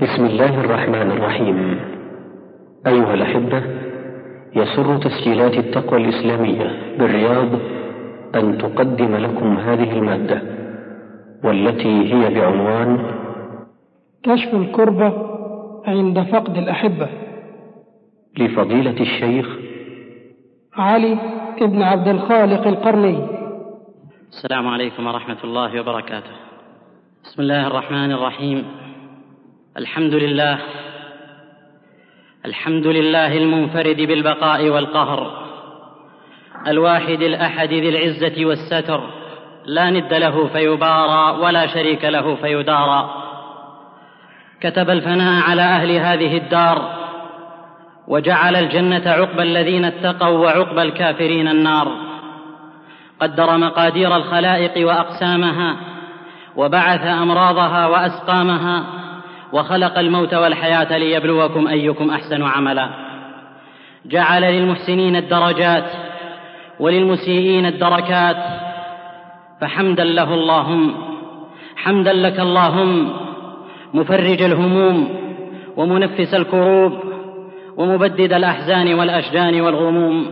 بسم الله الرحمن الرحيم. أيها الأحبة يسر تسجيلات التقوى الإسلامية بالرياض أن تقدم لكم هذه المادة والتي هي بعنوان كشف الكربة عند فقد الأحبة. لفضيلة الشيخ علي بن عبد الخالق القرني. السلام عليكم ورحمة الله وبركاته. بسم الله الرحمن الرحيم. الحمد لله الحمد لله المنفرد بالبقاء والقهر الواحد الأحد ذي العزة والستر لا ند له فيبارى ولا شريك له فيدارى. كتب الفناء على أهل هذه الدار وجعل الجنة عقبى الذين اتقوا وعقبى الكافرين النار. قدر مقادير الخلائق وأقسامها وبعث أمراضها وأسقامها وخلق الموت والحياة ليبلوكم أيكم أحسن عملا. جعل للمحسنين الدرجات وللمسيئين الدركات. فحمدا له اللهم حمدا لك اللهم مفرج الهموم ومنفس الكروب ومبدد الأحزان والأشجان والغموم.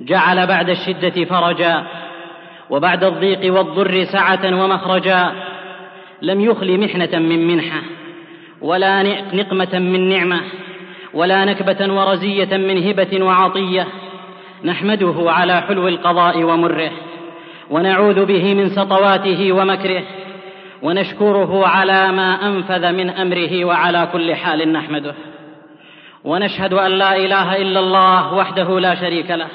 جعل بعد الشدة فرجا وبعد الضيق والضر سعة ومخرجا. لم يخل محنة من منحة. ولا نقمة من نعمة ولا نكبة ورزية من هبة وعطية. نحمده على حلو القضاء ومره ونعوذ به من سطواته ومكره ونشكره على ما أنفذ من أمره وعلى كل حال نحمده. ونشهد أن لا إله إلا الله وحده لا شريك له.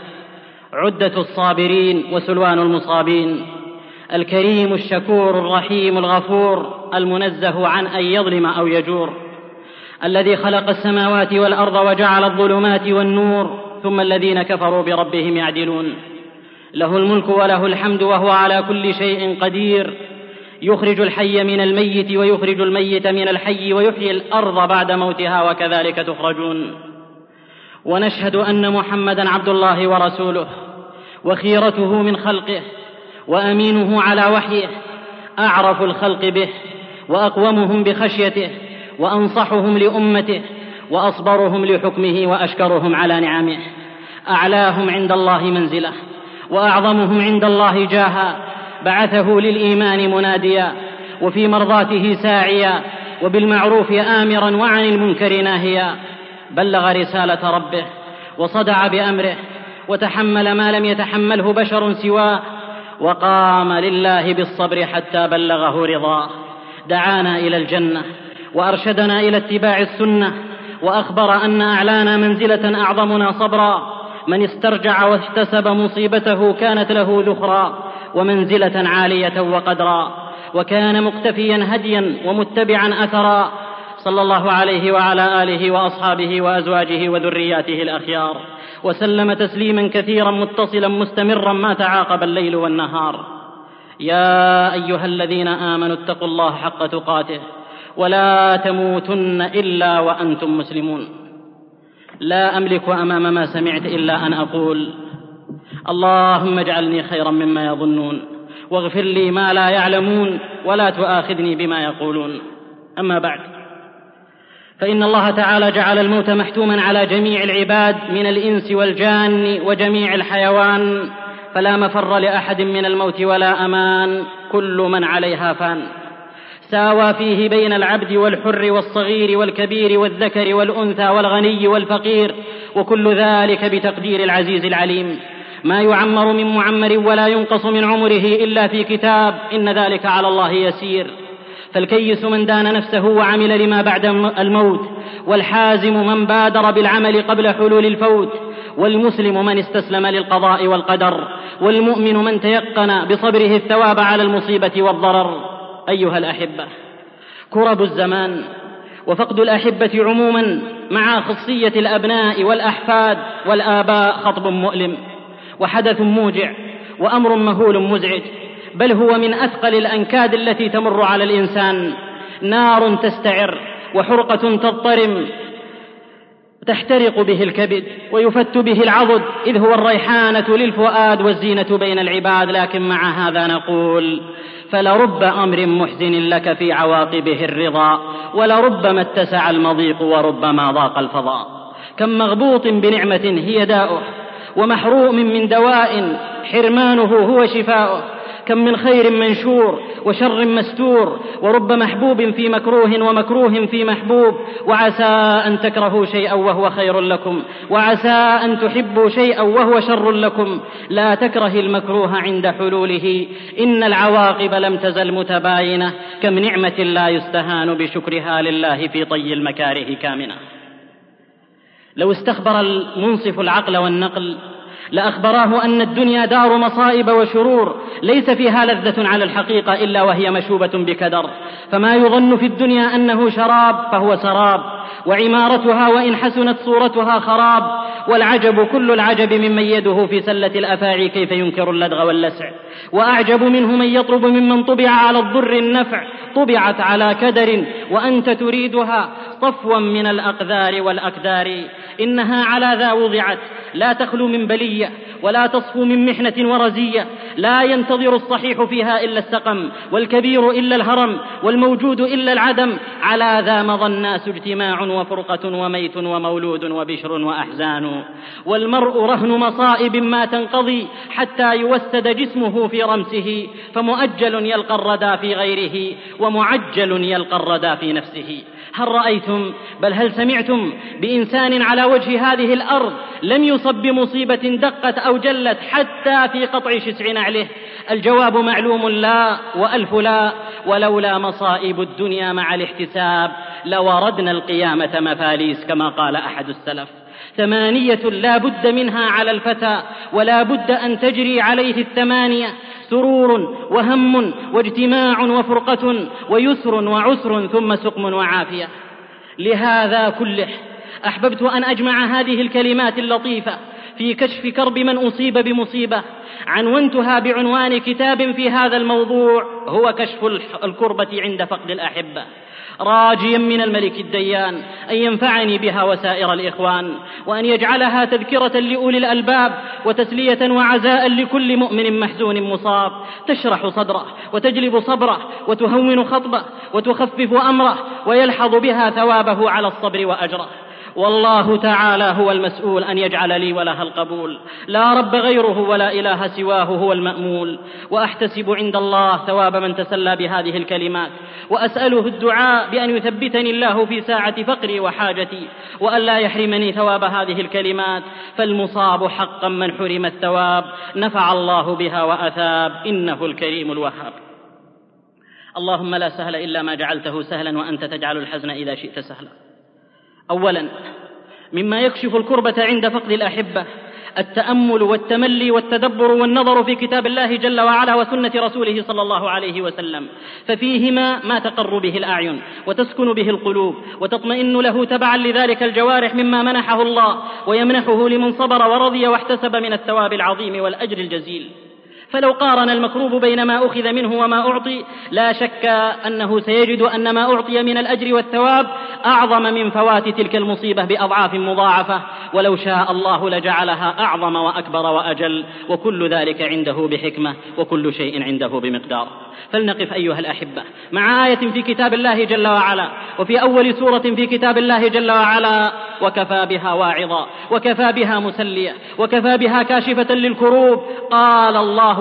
عدة الصابرين وسلوان المصابين. الكريم الشكور الرحيم الغفور المنزه عن أن يظلم أو يجور الذي خلق السماوات والأرض وجعل الظلمات والنور ثم الذين كفروا بربهم يعدلون. له الملك وله الحمد وهو على كل شيء قدير يخرج الحي من الميت ويخرج الميت من الحي ويحيي الأرض بعد موتها وكذلك تخرجون. ونشهد أن محمدا عبد الله ورسوله وخيرته من خلقه وأمينه على وحيه أعرف الخلق به وأقومهم بخشيته وأنصحهم لأمته وأصبرهم لحكمه وأشكرهم على نعمه. أعلاهم عند الله منزلة وأعظمهم عند الله جاها. بعثه للإيمان مناديا وفي مرضاته ساعيا وبالمعروف آمرا وعن المنكر ناهيا. بلغ رسالة ربه وصدع بأمره وتحمل ما لم يتحمله بشر سواه. وقام لله بالصبر حتى بلغه رضاه. دعانا إلى الجنة وأرشدنا إلى اتباع السنة وأخبر أن أعلانا منزلة أعظمنا صبرا. من استرجع واحتسب مصيبته كانت له ذخرا ومنزلة عالية وقدرا. وكان مقتفيا هديا ومتبعا أثرا. صلى الله عليه وعلى آله وأصحابه وأزواجه وذرياته الأخيار وسلم تسليما كثيرا متصلا مستمرا ما تعاقب الليل والنهار. يا أيها الذين آمنوا اتقوا الله حق تقاته ولا تموتن إلا وأنتم مسلمون. لا أملك أمام ما سمعت إلا أن أقول اللهم اجعلني خيرا مما يظنون واغفر لي ما لا يعلمون ولا تؤاخذني بما يقولون. أما بعد فإن الله تعالى جعل الموت محتوما على جميع العباد من الإنس والجان وجميع الحيوان فلا مفر لأحد من الموت ولا أمان كل من عليها فان. ساوى فيه بين العبد والحر والصغير والكبير والذكر والأنثى والغني والفقير وكل ذلك بتقدير العزيز العليم. ما يعمر من معمر ولا ينقص من عمره إلا في كتاب إن ذلك على الله يسير. فالكيس من دان نفسه وعمل لما بعد الموت والحازم من بادر بالعمل قبل حلول الفوت والمسلم من استسلم للقضاء والقدر والمؤمن من تيقن بصبره الثواب على المصيبة والضرر. أيها الأحبة كرب الزمان وفقد الأحبة عموما مع خصية الأبناء والأحفاد والآباء خطب مؤلم وحدث موجع وأمر مهول مزعج. بل هو من أثقل الأنكاد التي تمر على الإنسان. نار تستعر وحرقة تضطرم تحترق به الكبد ويفت به العضد إذ هو الريحانة للفؤاد والزينة بين العباد. لكن مع هذا نقول فلرب أمر محزن لك في عواقبه الرضا ولربما اتسع المضيق وربما ضاق الفضاء. كم مغبوط بنعمة هي داؤه ومحروم من دواء حرمانه هو شفاؤه. كم من خير منشور وشر مستور ورب محبوب في مكروه ومكروه في محبوب وعسى أن تكرهوا شيئا وهو خير لكم وعسى أن تحبوا شيئا وهو شر لكم لا تكره المكروه عند حلوله إن العواقب لم تزل متباينة كم نعمه لا يستهان بشكرها لله في طي المكاره كامنة لو استخبر المنصف العقل والنقل لأخبراه أن الدنيا دار مصائب وشرور ليس فيها لذة على الحقيقة إلا وهي مشوبة بكدر. فما يظن في الدنيا أنه شراب فهو سراب وعمارتها وإن حسنت صورتها خراب. والعجب كل العجب ممن يده في سلة الأفاعي كيف ينكر اللدغ واللسع. وأعجب منه من يطلب ممن طبع على الضر النفع طبعت على كدر وأنت تريدها. صفوا من الأقذار والأكدار إنها على ذا وضعت. لا تخلو من بلية ولا تصفو من محنة ورزية. لا ينتظر الصحيح فيها إلا السقم والكبير إلا الهرم والموجود إلا العدم. على ذا مضى الناس اجتماع وفرقة وميت ومولود وبشر وأحزان. والمرء رهن مصائب ما تنقضي حتى يوسد جسمه في رمسه فمؤجل يلقى الردى في غيره ومعجل يلقى الردى في نفسه. هل رأيتم؟ بل هل سمعتم بإنسان على وجه هذه الأرض لم يصب بمصيبة دقت أو جلت حتى في قطع شسع نعله؟ الجواب معلوم لا وألف لا ولولا مصائب الدنيا مع الاحتساب لوردنا القيامة مفاليس كما قال أحد السلف. ثمانيه لا بد منها على الفتى ولا بد أن تجري عليه الثمانية سرور وهم واجتماع وفرقة ويسر وعسر ثم سقم وعافية. لهذا كله أحببت أن أجمع هذه الكلمات اللطيفة في كشف كرب من أصيب بمصيبة عنونتها بعنوان كتاب في هذا الموضوع هو كشف الكربة عند فقد الأحبة. راجيا من الملك الديان أن ينفعني بها وسائر الإخوان وأن يجعلها تذكرة لأولي الألباب وتسلية وعزاء لكل مؤمن محزون مصاب. تشرح صدره وتجلب صبره وتهون خطبه وتخفف أمره ويلحظ بها ثوابه على الصبر وأجره. والله تعالى هو المسؤول أن يجعل لي ولها القبول. لا رب غيره ولا إله سواه هو المأمول. وأحتسب عند الله ثواب من تسلى بهذه الكلمات. وأسأله الدعاء بأن يثبتني الله في ساعة فقري وحاجتي. والا يحرمني ثواب هذه الكلمات. فالمصاب حقا من حرم الثواب. نفع الله بها وأثاب. إنه الكريم الوهاب. اللهم لا سهل إلا ما جعلته سهلا وأنت تجعل الحزن إذا شئت سهلا. اولا مما يكشف الكربة عند فقد الأحبة التأمل والتملي والتدبر والنظر في كتاب الله جل وعلا وسنة رسوله صلى الله عليه وسلم. ففيهما ما تقر به الأعين وتسكن به القلوب وتطمئن له تبعا لذلك الجوارح مما منحه الله ويمنحه لمن صبر ورضي واحتسب من الثواب العظيم والأجر الجزيل. فلو قارن المكروب بين ما أخذ منه وما أعطي لا شك أنه سيجد أن ما أعطي من الأجر والثواب أعظم من فوات تلك المصيبة بأضعاف مضاعفة. ولو شاء الله لجعلها أعظم وأكبر وأجل وكل ذلك عنده بحكمة وكل شيء عنده بمقدار. فلنقف أيها الأحبة مع آية في كتاب الله جل وعلا وفي أول سورة في كتاب الله جل وعلا وكفى بها واعظا وكفى بها مسلية وكفى بها كاشفة للكروب قال الله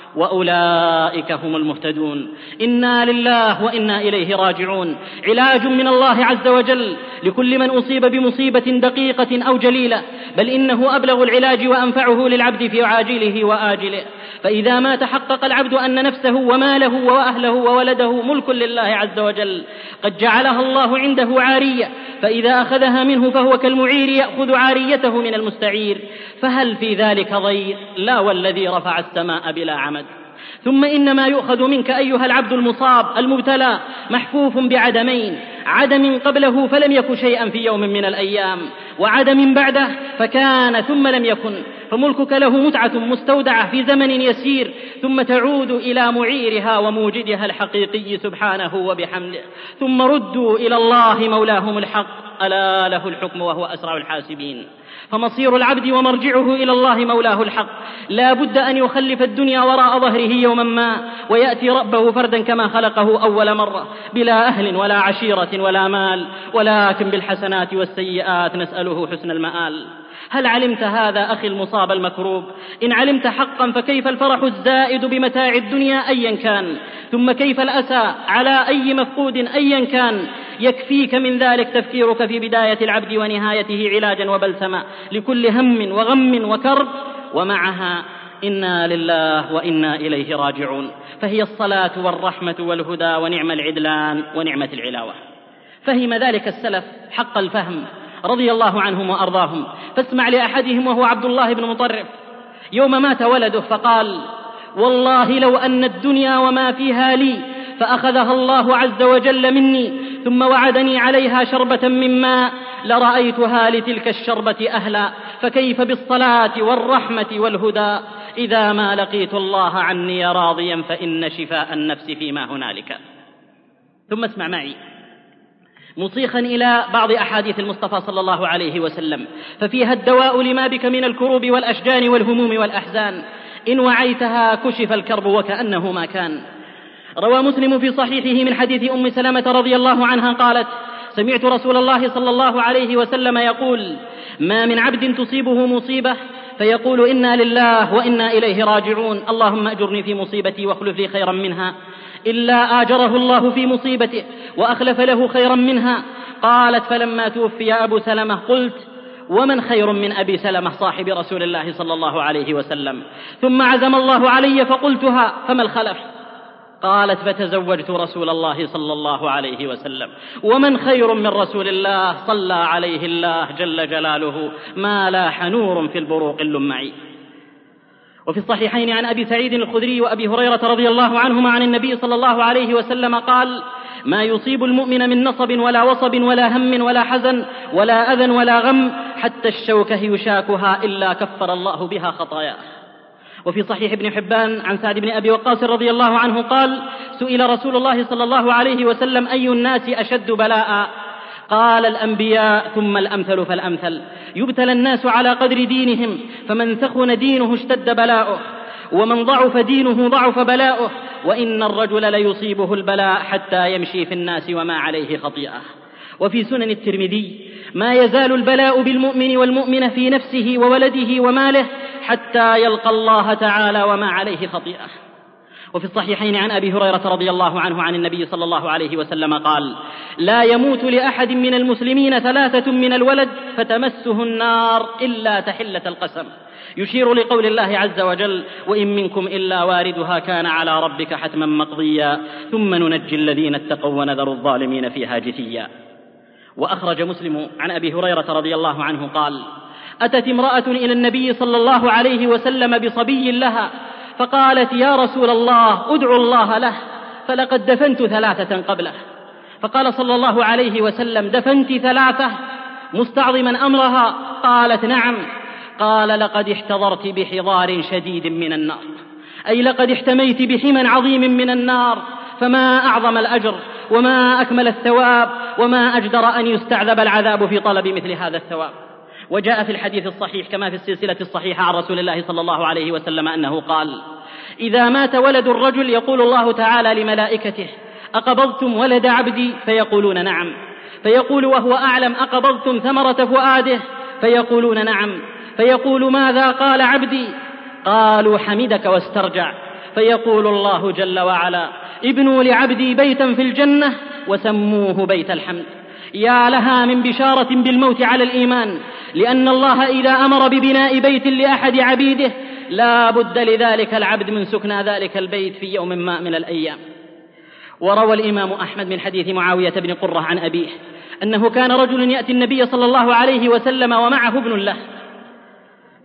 وأولئك هم المهتدون. إنا لله وإنا إليه راجعون. علاج من الله عز وجل لكل من أصيب بمصيبة دقيقة أو جليلة. بل إنه أبلغ العلاج وأنفعه للعبد في عاجله وآجله. فإذا ما تحقق العبد أن نفسه وماله وأهله وولده ملك لله عز وجل قد جعلها الله عنده عارية. فإذا أخذها منه فهو كالمعير يأخذ عاريته من المستعير. فهل في ذلك ضير لا والذي رفع السماء بلا عمد. ثم إن ما يؤخذ منك أيها العبد المصاب المبتلى محفوف بعدمين. عدم قبله فلم يك شيئا في يوم من الأيام. وعدم بعده فكان ثم لم يكن. فملكك له متعة مستودعة في زمن يسير ثم تعود إلى معيرها وموجدها الحقيقي سبحانه وبحمده. ثم ردوا إلى الله مولاهم الحق. ألا له الحكم وهو أسرع الحاسبين. فمصير العبد ومرجعه إلى الله مولاه الحق. لا بد أن يخلف الدنيا وراء ظهره يوما ما ويأتي ربه فردا كما خلقه أول مرة بلا أهل ولا عشيرة ولا مال ولكن بالحسنات والسيئات نسأله حسن المآل. هل علمت هذا أخي المصاب المكروب؟ إن علمت حقا فكيف الفرح الزائد بمتاع الدنيا أيا كان؟ ثم كيف الأسى على أي مفقود أيا كان؟ يكفيك من ذلك تفكيرك في بداية العبد ونهايته علاجا وبلسما لكل هم وغم وكرب ومعها إنا لله وإنا إليه راجعون. فهي الصلاة والرحمة والهدى ونعم العدلان ونعمة العلاوة. فهم ذلك السلف حق الفهم. رضي الله عنهم وأرضاهم. فاسمع لأحدهم وهو عبد الله بن مطرف. يوم مات ولده فقال والله لو أن الدنيا وما فيها لي فأخذها الله عز وجل مني ثم وعدني عليها شربة من ماء لرأيتها لتلك الشربة أهلا. فكيف بالصلاة والرحمة والهدى؟ إذا ما لقيت الله عني راضيا فإن شفاء النفس فيما هنالك. ثم اسمع معي. مصيخا إلى بعض أحاديث المصطفى صلى الله عليه وسلم. ففيها الدواء لما بك من الكروب والأشجان والهموم والأحزان. إن وعيتها كشف الكرب وكأنه ما كان. روى مسلم في صحيحه من حديث أم سلمة رضي الله عنها قالت سمعت رسول الله صلى الله عليه وسلم يقول ما من عبد تصيبه مصيبة. فيقول إنا لله وإنا إليه راجعون. اللهم أجرني في مصيبتي واخلف لي خيرا منها. إلا آجره الله في مصيبته وأخلف له خيرا منها. قالت فلما توفي أبو سلمة قلت ومن خير من أبي سلمة صاحب رسول الله صلى الله عليه وسلم؟ ثم عزم الله علي فقلتها فما الخلف؟ قالت فتزوجت رسول الله صلى الله عليه وسلم. ومن خير من رسول الله صلى عليه الله جل جلاله؟ ما لاح نور في البروق اللمعي. وفي الصحيحين عن أبي سعيد الخدري وأبي هريرة رضي الله عنهما عن النبي صلى الله عليه وسلم قال ما يصيب المؤمن من نصب ولا وصب ولا هم ولا حزن ولا اذى ولا غم حتى الشوكة يشاكها إلا كفر الله بها خطاياه. وفي صحيح ابن حبان عن سعد بن أبي وقاص رضي الله عنه قال سئل رسول الله صلى الله عليه وسلم أي الناس أشد بلاء؟ قال الأنبياء ثم الأمثل فالأمثل. يبتلى الناس على قدر دينهم فمن ثخن دينه اشتد بلاؤه. ومن ضعف دينه ضعف بلاؤه. وإن الرجل ليصيبه البلاء حتى يمشي في الناس وما عليه خطيئة. وفي سنن الترمذي ما يزال البلاء بالمؤمن والمؤمن في نفسه وولده وماله حتى يلقى الله تعالى وما عليه خطيئة. وفي الصحيحين عن أبي هريرة رضي الله عنه عن النبي صلى الله عليه وسلم قال لا يموت لأحد من المسلمين ثلاثة من الولد فتمسه النار إلا تحلة القسم. يشير لقول الله عز وجل وإن منكم إلا واردها كان على ربك حتما مقضيا ثم ننجي الذين اتقوا ونذر الظالمين فيها جثيا. وأخرج مسلم عن أبي هريرة رضي الله عنه قال أتت امرأة إلى النبي صلى الله عليه وسلم بصبي لها فقالت يا رسول الله ادعو الله له فلقد دفنت ثلاثة قبله. فقال صلى الله عليه وسلم دفنت ثلاثة مستعظما أمرها؟ قالت نعم. قال لقد احتضرت بحضار شديد من النار أي لقد احتميت بحمى عظيم من النار فما أعظم الأجر وما أكمل الثواب وما أجدر أن يستعذب العذاب في طلب مثل هذا الثواب. وجاء في الحديث الصحيح كما في السلسلة الصحيحة عن رسول الله صلى الله عليه وسلم أنه قال إذا مات ولد الرجل يقول الله تعالى لملائكته أقبضتم ولد عبدي؟ فيقولون نعم. فيقول وهو أعلم أقبضتم ثمرة فؤاده؟ فيقولون نعم. فيقول ماذا قال عبدي؟ قالوا حمدك واسترجع. فيقول الله جل وعلا ابنوا لعبدي بيتا في الجنة وسموه بيت الحمد. يا لها من بشارة بالموت على الإيمان لأن الله إذا أمر ببناء بيت لأحد عبيده لا بد لذلك العبد من سكنى ذلك البيت في يوم ما من الأيام. وروى الإمام أحمد من حديث معاوية بن قرة عن أبيه أنه كان رجل يأتي النبي صلى الله عليه وسلم ومعه ابن له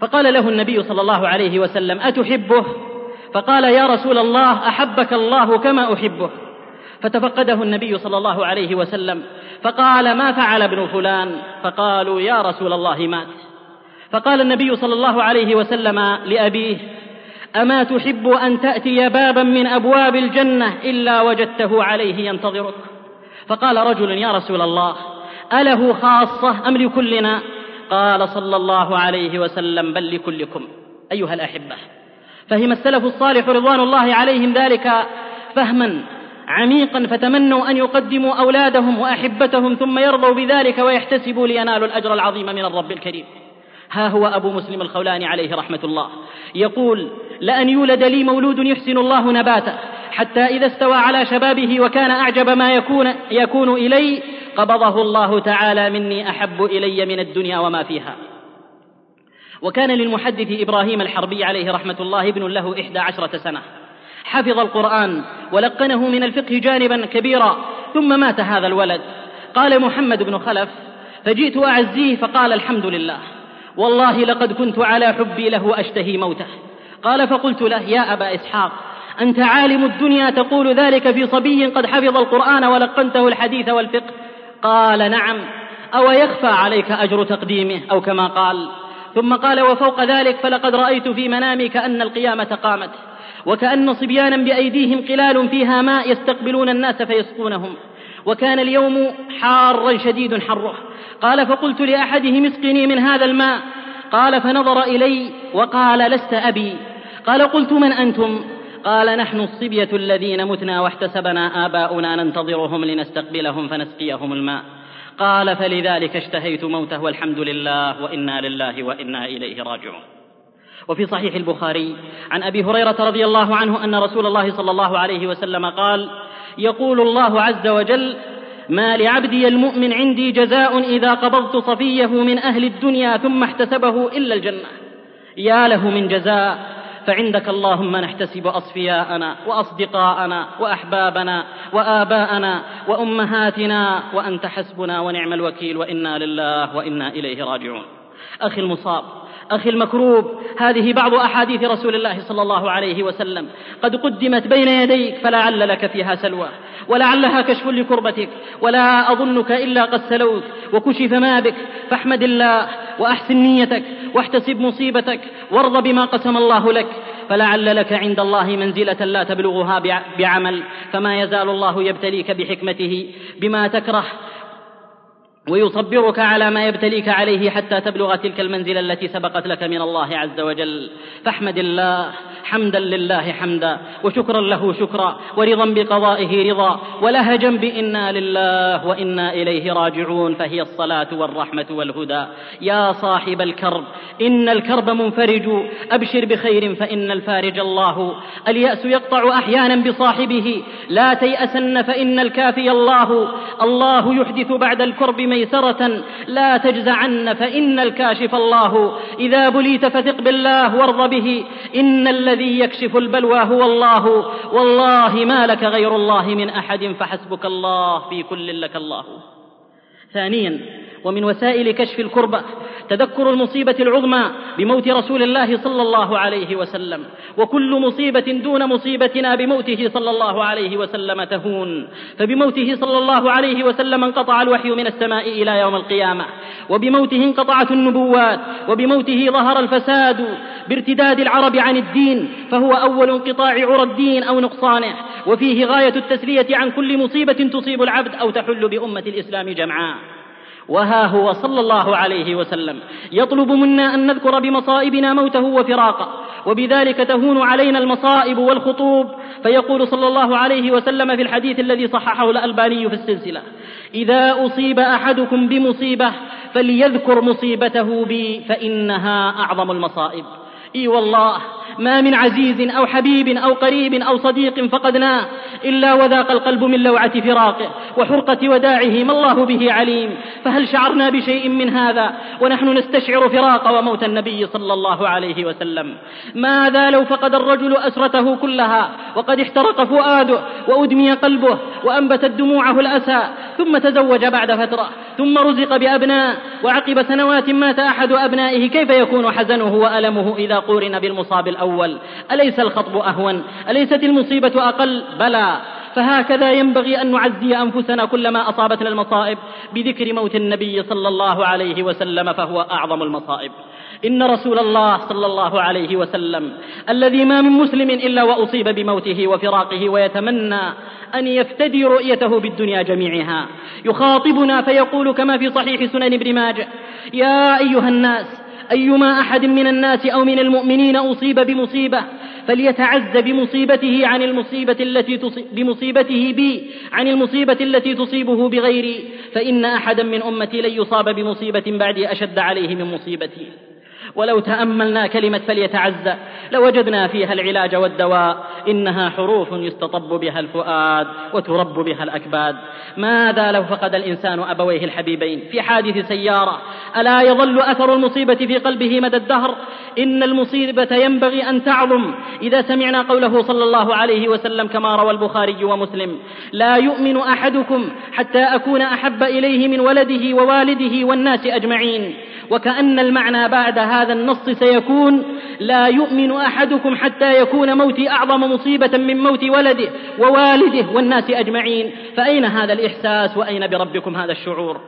فقال له النبي صلى الله عليه وسلم أتحبه؟ فقال يا رسول الله أحبك الله كما أحبه. فتفقده النبي صلى الله عليه وسلم فقال ما فعل ابن فلان؟ فقالوا يا رسول الله مات. فقال النبي صلى الله عليه وسلم لأبيه أما تحب أن تأتي بابا من أبواب الجنة إلا وجدته عليه ينتظرك؟ فقال رجل يا رسول الله أله خاصة أم لكلنا؟ قال صلى الله عليه وسلم بل لكلكم أيها الأحبة. فهم السلف الصالح رضوان الله عليهم ذلك فهما عميقا فتمنوا أن يقدموا أولادهم وأحبتهم ثم يرضوا بذلك ويحتسبوا لينالوا الأجر العظيم من الرب الكريم. ها هو أبو مسلم الخولاني عليه رحمة الله. يقول لأن يولد لي مولود يحسن الله نباته حتى إذا استوى على شبابه وكان أعجب ما يكون, يكون إلي قبضه الله تعالى مني أحب إلي من الدنيا وما فيها. وكان للمحدث إبراهيم الحربي عليه رحمة الله ابن له إحدى عشرة سنة. حفظ القرآن ولقنه من الفقه جانبا كبيرا. ثم مات هذا الولد. قال محمد بن خلف فجئت أعزيه فقال الحمد لله. والله لقد كنت على حبي له أشتهي موته. قال فقلت له يا أبا إسحاق أنت عالم الدنيا تقول ذلك في صبي قد حفظ القرآن ولقنته الحديث والفقه. قال نعم. أو يخفى عليك أجر تقديمه أو كما قال. ثم قال وفوق ذلك فلقد رأيت في منامي كأن القيامة قامت. وكأن صبيانا بأيديهم قلال فيها ماء يستقبلون الناس فيسقونهم. وكان اليوم حارا شديد حره. قال فقلت لأحدهم اسقني من هذا الماء. قال فنظر إلي وقال لست أبي. قال قلت من أنتم؟ قال نحن الصبية الذين متنا واحتسبنا آباؤنا ننتظرهم لنستقبلهم فنسقيهم الماء. قال فلذلك اشتهيت موته والحمد لله وإنا لله وإنا إليه راجعون. وفي صحيح البخاري. عن أبي هريرة رضي الله عنه أن رسول الله صلى الله عليه وسلم قال يقول الله عز وجل ما لعبدي المؤمن عندي جزاء إذا قبضت صفيه من أهل الدنيا ثم احتسبه إلا الجنة. يا له من جزاء فعندك اللهم نحتسب أصفياءنا وأصدقاءنا وأحبابنا وآباءنا وأمهاتنا وأنت حسبنا ونعم الوكيل وإنا لله وإنا إليه راجعون. أخي المصاب أخي المكروب هذه بعض أحاديث رسول الله صلى الله عليه وسلم. قد قدمت بين يديك فلعل لك فيها سلوى ولعلها كشف لكربتك ولا أظنك إلا قد سلوت وكشف ما بك فاحمد الله وأحسن نيتك واحتسب مصيبتك وارض بما قسم الله لك. فلعل لك عند الله منزلة لا تبلغها بعمل فما يزال الله يبتليك بحكمته بما تكره ويصبرك على ما يبتليك عليه حتى تبلغ تلك المنزله التي سبقت لك من الله عز وجل. فاحمد الله حمدا لله حمدا وشكرا له شكرا ورضا بقضائه رضا ولهجا بإنا لله وإنا إليه راجعون فهي الصلاة والرحمة والهدى. يا صاحب الكرب إن الكرب منفرج أبشر بخير فإن الفارج الله. اليأس يقطع أحيانا بصاحبه لا تيأسن فإن الكافي الله. الله يحدث بعد الكرب ميسرة لا تجزعن فإن الكاشف الله. إذا بليت فثق بالله وارض به. إن الذي يكشف البلوى هو الله. والله ما لك غير الله من أحد فحسبك الله في كل لك الله. ثانيا ومن وسائل كشف الكربة تذكر المصيبة العظمى بموت رسول الله صلى الله عليه وسلم وكل مصيبة دون مصيبتنا بموته صلى الله عليه وسلم تهون. فبموته صلى الله عليه وسلم انقطع الوحي من السماء إلى يوم القيامة وبموته انقطعت النبوات وبموته ظهر الفساد بارتداد العرب عن الدين فهو أول انقطاع عرى الدين أو نقصانه وفيه غاية التسلية عن كل مصيبة تصيب العبد أو تحل بأمة الإسلام جمعاء. وها هو صلى الله عليه وسلم. يطلب منا أن نذكر بمصائبنا موته وفراقه وبذلك تهون علينا المصائب والخطوب. فيقول صلى الله عليه وسلم في الحديث الذي صححه الألباني في السلسلة إذا أصيب أحدكم بمصيبة فليذكر مصيبته بي فإنها أعظم المصائب. إي والله ما من عزيز أو حبيب أو قريب أو صديق فقدناه إلا وذاق القلب من لوعة فراقه وحرقة وداعه ما الله به عليم. فهل شعرنا بشيء من هذا؟ ونحن نستشعر فراق وموت النبي صلى الله عليه وسلم. ماذا لو فقد الرجل أسرته كلها؟ وقد احترق فؤاده وأدمي قلبه وانبتت دموعه الأسى ثم تزوج بعد فترة ثم رزق بأبناء وعقب سنوات مات أحد أبنائه كيف يكون حزنه وألمه إذا قورن بالمصاب الأول. أليس الخطب أهون؟ أليست المصيبة أقل؟ بلى. فهكذا ينبغي أن نعزي أنفسنا كلما أصابتنا المصائب بذكر موت النبي صلى الله عليه وسلم فهو أعظم المصائب. إن رسول الله صلى الله عليه وسلم الذي ما من مسلم إلا وأصيب بموته وفراقه ويتمنى أن يفتدي رؤيته بالدنيا جميعها. يخاطبنا فيقول كما في صحيح سنن ابن ماجه يا أيها الناس أيما أحد من الناس أو من المؤمنين أصيب بمصيبة فليتعز بمصيبته عن المصيبة التي بمصيبته بي عن المصيبة التي تصيبه بغيري فإن أحدا من أمتي لن يصاب بمصيبة بعدي أشد عليه من مصيبتي. ولو تأملنا كلمة فليتعزى لوجدنا فيها العلاج والدواء. إنها حروف يستطب بها الفؤاد وترب بها الأكباد. ماذا لو فقد الإنسان أبويه الحبيبين في حادث سيارة؟ ألا يظل أثر المصيبة في قلبه مدى الدهر؟ إن المصيبة ينبغي أن تعظم. إذا سمعنا قوله صلى الله عليه وسلم كما روى البخاري ومسلم لا يؤمن أحدكم حتى أكون أحب إليه من ولده ووالده والناس أجمعين. وكأن المعنى بعد هذا النص سيكون لا يؤمن أحدكم حتى يكون موتي أعظم مصيبة من موت ولده ووالده والناس أجمعين. فأين هذا الإحساس وأين بربكم هذا الشعور؟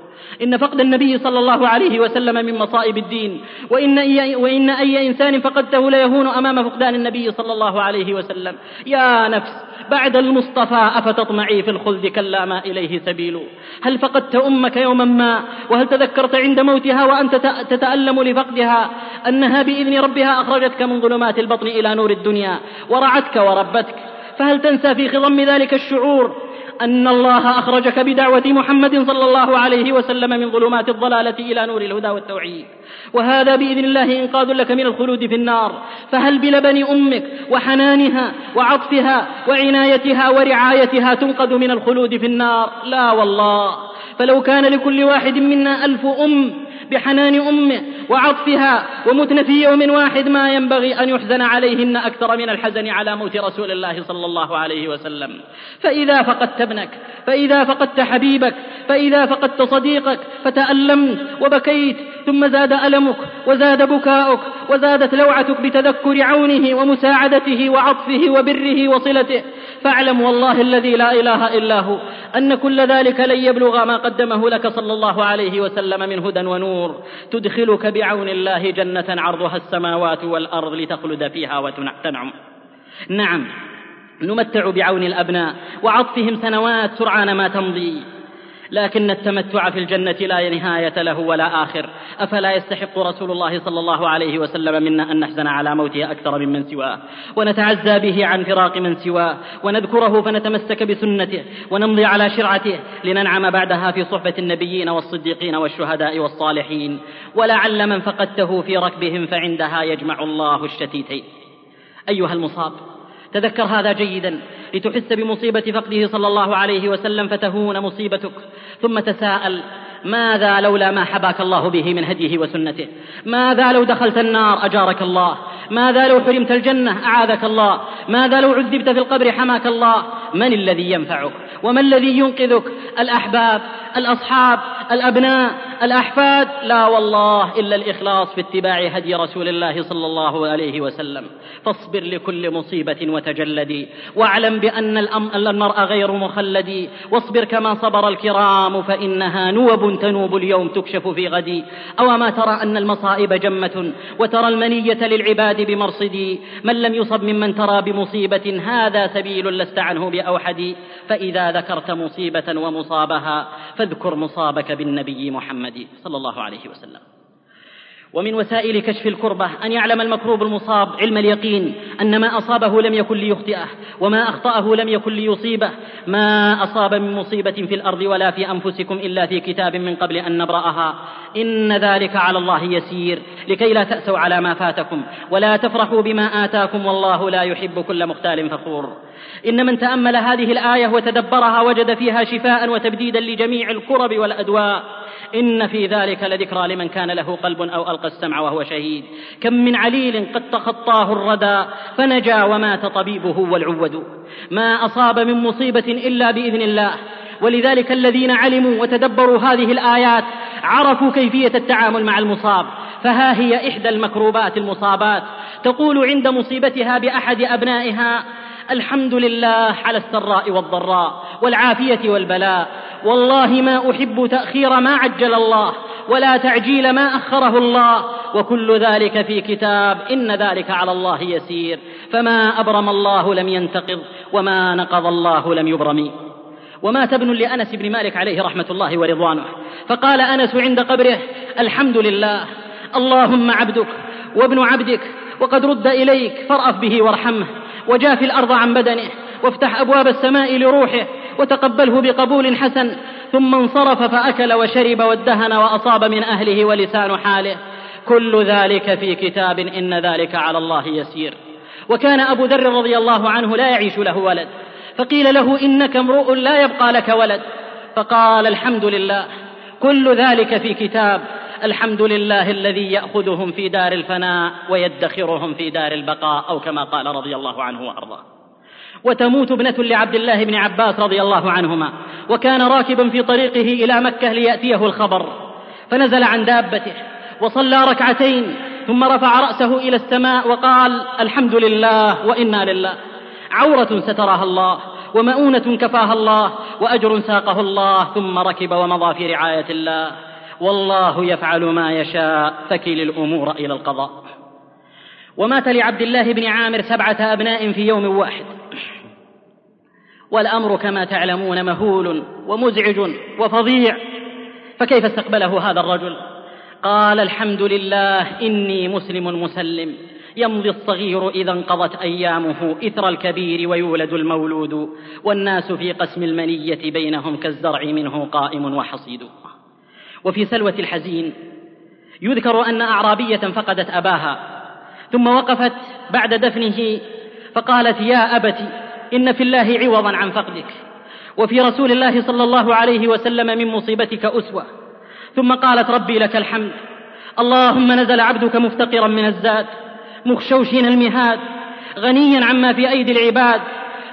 إن فقد النبي صلى الله عليه وسلم من مصائب الدين. وإن أي, وإن أي إنسان فقدته ليهون أمام فقدان النبي صلى الله عليه وسلم. يا نفس بعد المصطفى أفتطمعي في الخلد كلا ما إليه سبيل. هل فقدت أمك يوما ما؟ وهل تذكرت عند موتها وأنت تتألم لفقدها؟ أنها بإذن ربها أخرجتك من ظلمات البطن إلى نور الدنيا. ورعتك وربتك. فهل تنسى في خضم ذلك الشعور أن الله أخرجك بدعوة محمد صلى الله عليه وسلم من ظلمات الضلالة إلى نور الهدى والتوحيد. وهذا بإذن الله إنقاذ لك من الخلود في النار. فهل بلبن أمك وحنانها وعطفها وعنايتها ورعايتها تنقذ من الخلود في النار؟ لا والله. فلو كان لكل واحد منا ألف أم بحنان أمه وعطفها ومتن في يوم واحد ما ينبغي أن يحزن عليهن أكثر من الحزن على موت رسول الله صلى الله عليه وسلم. فإذا فقدت ابنك فإذا فقدت حبيبك فإذا فقدت صديقك فتألمت وبكيت ثم زاد ألمك وزاد بكاؤك وزادت لوعتك بتذكر عونه ومساعدته وعطفه وبره وصلته. فاعلم والله الذي لا إله إلا هو أن كل ذلك لن يبلغ ما قدمه لك صلى الله عليه وسلم من هدى ونور. تدخلك بعون الله جنة عرضها السماوات والأرض لتخلد فيها وتنعم نعم نمتع بعون الأبناء وعطفهم سنوات سرعان ما تمضي. لكن التمتع في الجنة لا نهاية له ولا آخر. أفلا يستحق رسول الله صلى الله عليه وسلم منا أن نحزن على موته أكثر ممن سواه ونتعزى به عن فراق من سواه ونذكره فنتمسك بسنته ونمضي على شرعته لننعم بعدها في صحبة النبيين والصديقين والشهداء والصالحين. ولعل من فقدته في ركبهم فعندها يجمع الله الشتيتين. أيها المصاب تذكر هذا جيدا. لتحس بمصيبة فقده صلى الله عليه وسلم فتهون مصيبتك. ثم تساءل ماذا لولا ما حباك الله به من هديه وسنته؟ ماذا لو دخلت النار أجارك الله؟ ماذا لو حرمت الجنة أعاذك الله؟ ماذا لو عذبت في القبر حماك الله؟ من الذي ينفعك؟ وما الذي ينقذك؟ الأحباب الأصحاب الأبناء الأحفاد؟ لا والله إلا الإخلاص في اتباع هدي رسول الله صلى الله عليه وسلم. فاصبر لكل مصيبة وتجلدي واعلم بأن المرء غير مخلد. واصبر كما صبر الكرام فإنها نوب تنوب اليوم تكشف في غدي. أو ما ترى أن المصائب جمة وترى المنية للعباد بمرصدي من لم يصب ممن ترى بمصيبة هذا سبيل لست عنه بأوحد. فإذا ذكرت مصيبة ومصابها فاذكر مصابك بالنبي محمد صلى الله عليه وسلم. ومن وسائل كشف الكربة أن يعلم المكروب المصاب علم اليقين أن ما أصابه لم يكن ليخطئه وما أخطأه لم يكن ليصيبه. ما أصاب من مصيبة في الأرض ولا في أنفسكم إلا في كتاب من قبل أن نبرأها. إن ذلك على الله يسير. لكي لا تأسوا على ما فاتكم. ولا تفرحوا بما آتاكم والله لا يحب كل مختال فخور. إن من تأمل هذه الآية وتدبرها وجد فيها شفاء وتبديدا لجميع الكرب والأدواء. إن في ذلك لذكرى لمن كان له قلب أو ألقى السمع وهو شهيد. كم من عليل قد تخطاه الردى فنجا ومات طبيبه والعود. ما أصاب من مصيبة إلا بإذن الله. ولذلك الذين علموا وتدبروا هذه الآيات عرفوا كيفية التعامل مع المصاب. فها هي إحدى المكروبات المصابات. تقول عند مصيبتها بأحد أبنائها الحمد لله على السراء والضراء والعافية والبلاء. والله ما أحب تأخير ما عجل الله ولا تعجيل ما أخره الله. وكل ذلك في كتاب إن ذلك على الله يسير. فما أبرم الله لم ينتقض وما نقض الله لم يبرم. ومات ابن لأنس بن مالك عليه رحمة الله ورضوانه. فقال أنس عند قبره الحمد لله. اللهم عبدك وابن عبدك وقد رد إليك فارأف به وارحمه. وجاف الأرض عن بدنه وافتح أبواب السماء لروحه وتقبله بقبول حسن ثم انصرف فأكل وشرب وادهن وأصاب من أهله ولسان حاله. كل ذلك في كتاب إن ذلك على الله يسير. وكان أبو ذر رضي الله عنه لا يعيش له ولد. فقيل له إنك امرؤ لا يبقى لك ولد. فقال الحمد لله. كل ذلك في كتاب الحمد لله الذي ياخذهم في دار الفناء ويدخرهم في دار البقاء أو كما قال رضي الله عنه وارضاه وتموت ابنه لعبد الله بن عباس رضي الله عنهما وكان راكبا في طريقه إلى مكه لياتيه الخبر فنزل عن دابته وصلى ركعتين ثم رفع راسه إلى السماء وقال الحمد لله وأنا لله عوره سترها الله ومؤونه كفاها الله واجر ساقه الله ثم ركب ومضى في رعايه الله والله يفعل ما يشاء. فكل الأمور إلى القضاء. ومات لعبد الله بن عامر سبعة أبناء في يوم واحد. والأمر كما تعلمون مهول ومزعج وفظيع. فكيف استقبله هذا الرجل؟ قال الحمد لله إني مسلم مسلم. يمضي الصغير إذا انقضت أيامه إثر الكبير ويولد المولود. والناس في قسم المنية بينهم كالزرع منه قائم وحصيد. وفي سلوة الحزين. يذكر أن أعرابية فقدت أباها ثم وقفت بعد دفنه فقالت يا أبت إن في الله عوضا عن فقدك وفي رسول الله صلى الله عليه وسلم من مصيبتك أسوة. ثم قالت ربي لك الحمد اللهم نزل عبدك مفتقرا من الزاد مخشوشين المهاد غنيا عما في أيدي العباد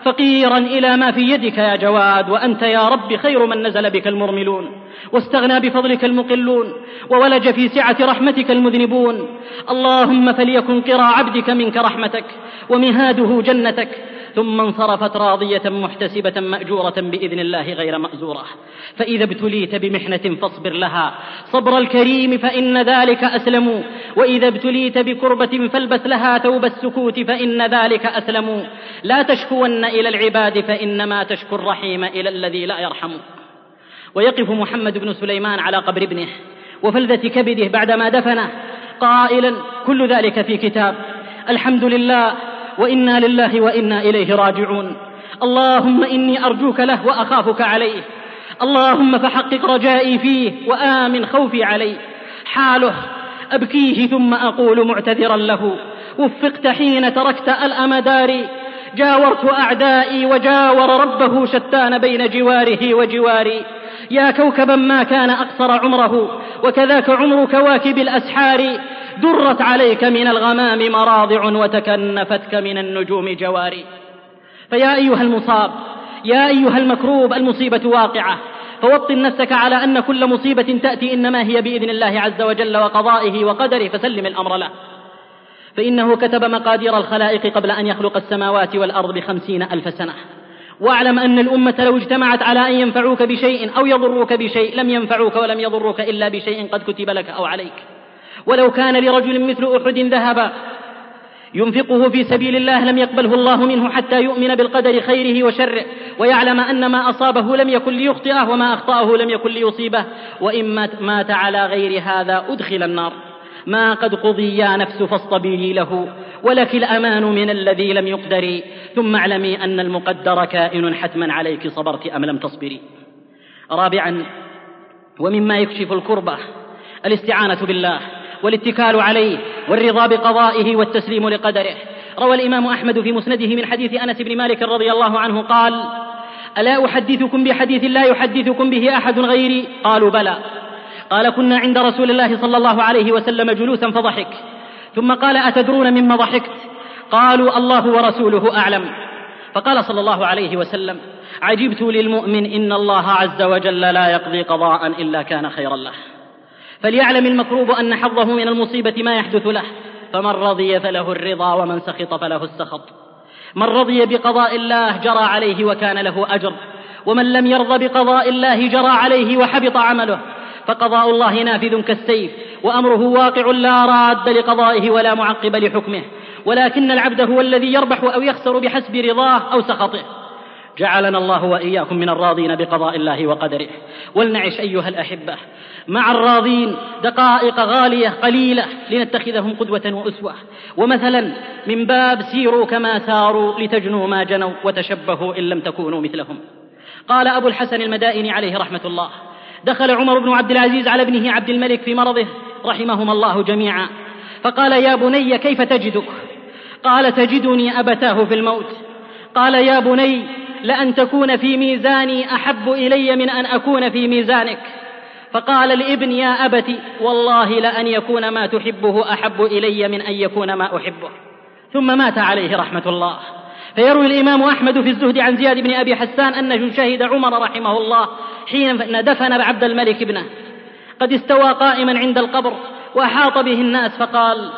فقيرا إلى ما في يدك يا جواد وأنت يا رب خير من نزل بك المرملون. واستغنى بفضلك المقلون وولج في سعة رحمتك المذنبون. اللهم فليكن قرى عبدك منك رحمتك ومهاده جنتك. ثم انصرفت راضية محتسبة مأجورة بإذن الله غير مأزورة. فإذا ابتليت بمحنة فاصبر لها. صبر الكريم فإن ذلك أسلم. وإذا ابتليت بكربة فالبس لها ثوب السكوت فإن ذلك أسلم. لا تشكون إلى العباد فإنما تشكو الرحيم إلى الذي لا يرحم. ويقف محمد بن سليمان على قبر ابنه. وفلذة كبده بعدما دفنه. قائلا كل ذلك في كتاب. الحمد لله. وإنا لله وإنا إليه راجعون. اللهم إني أرجوك له وأخافك عليه. اللهم فحقق رجائي فيه وآمن خوفي عليه. حاله أبكيه ثم أقول معتذرا له. وفقت حين تركت الأمدار. جاورت أعدائي وجاور ربه شتان بين جواره وجواري. يا كوكبا ما كان أقصر عمره وكذاك عمر كواكب الأسحار. درت عليك من الغمام مراضع وتكنفتك من النجوم جواري. فيا أيها المصاب يا أيها المكروب المصيبة واقعة. فوطن نفسك على أن كل مصيبة تأتي إنما هي بإذن الله عز وجل وقضائه وقدره فسلم الأمر له. فإنه كتب مقادير الخلائق قبل أن يخلق السماوات والأرض بخمسين ألف سنة. واعلم أن الأمة لو اجتمعت على أن ينفعوك بشيء أو يضروك بشيء لم ينفعوك ولم يضروك إلا بشيء قد كتب لك أو عليك. ولو كان لرجل مثل أحد ذهبا. ينفقه في سبيل الله لم يقبله الله منه حتى يؤمن بالقدر خيره وشره ويعلم أن ما أصابه لم يكن ليخطئه وما أخطأه لم يكن ليصيبه. وإن مات على غير هذا أدخل النار. ما قد قضي يا نفس فاصطبري له ولك الأمان من الذي لم يقدر ثم اعلمي أن المقدر كائن حتما عليك صبرت أم لم تصبري. رابعا ومما يكشف الكربة الاستعانة بالله. والاتكال عليه والرضا بقضائه والتسليم لقدره. روى الإمام أحمد في مسنده من حديث أنس بن مالك رضي الله عنه قال ألا أحدثكم بحديث لا يحدثكم به أحد غيري؟ قالوا بلى. قال كنا عند رسول الله صلى الله عليه وسلم جلوسا فضحك. ثم قال أتدرون مما ضحكت؟ قالوا الله ورسوله أعلم. فقال صلى الله عليه وسلم عجبت للمؤمن إن الله عز وجل لا يقضي قضاء إلا كان خيرا له. فليعلم المكروب أن حظه من المصيبة ما يحدث له. فمن رضي فله الرضا ومن سخط فله السخط. من رضي بقضاء الله جرى عليه وكان له أجر. ومن لم يرض بقضاء الله جرى عليه وحبط عمله. فقضاء الله نافذ كالسيف وأمره واقع لا راد لقضائه ولا معقب لحكمه. ولكن العبد هو الذي يربح أو يخسر بحسب رضاه أو سخطه. جعلنا الله وإياكم من الراضين بقضاء الله وقدره. ولنعش أيها الأحبة. مع الراضين دقائق غالية قليلة لنتخذهم قدوة وأسوة. ومثلا من باب سيروا كما ساروا لتجنوا ما جنوا وتشبهوا إن لم تكونوا مثلهم. قال أبو الحسن المدائني عليه رحمة الله. دخل عمر بن عبد العزيز على ابنه عبد الملك في مرضه رحمهما الله جميعا. فقال يا بني كيف تجدك؟ قال تجدني أبتاه في الموت. قال يا بني لأن تكون في ميزاني أحب إلي من أن أكون في ميزانك. فقال الابن يا أبت والله لأن يكون ما تحبه أحب إلي من أن يكون ما أحبه. ثم مات عليه رحمة الله. فيروي الإمام أحمد في الزهد عن زياد بن أبي حسان أنه شهد عمر رحمه الله حين دفن عبد الملك ابنه. قد استوى قائما عند القبر وأحاط به الناس فقال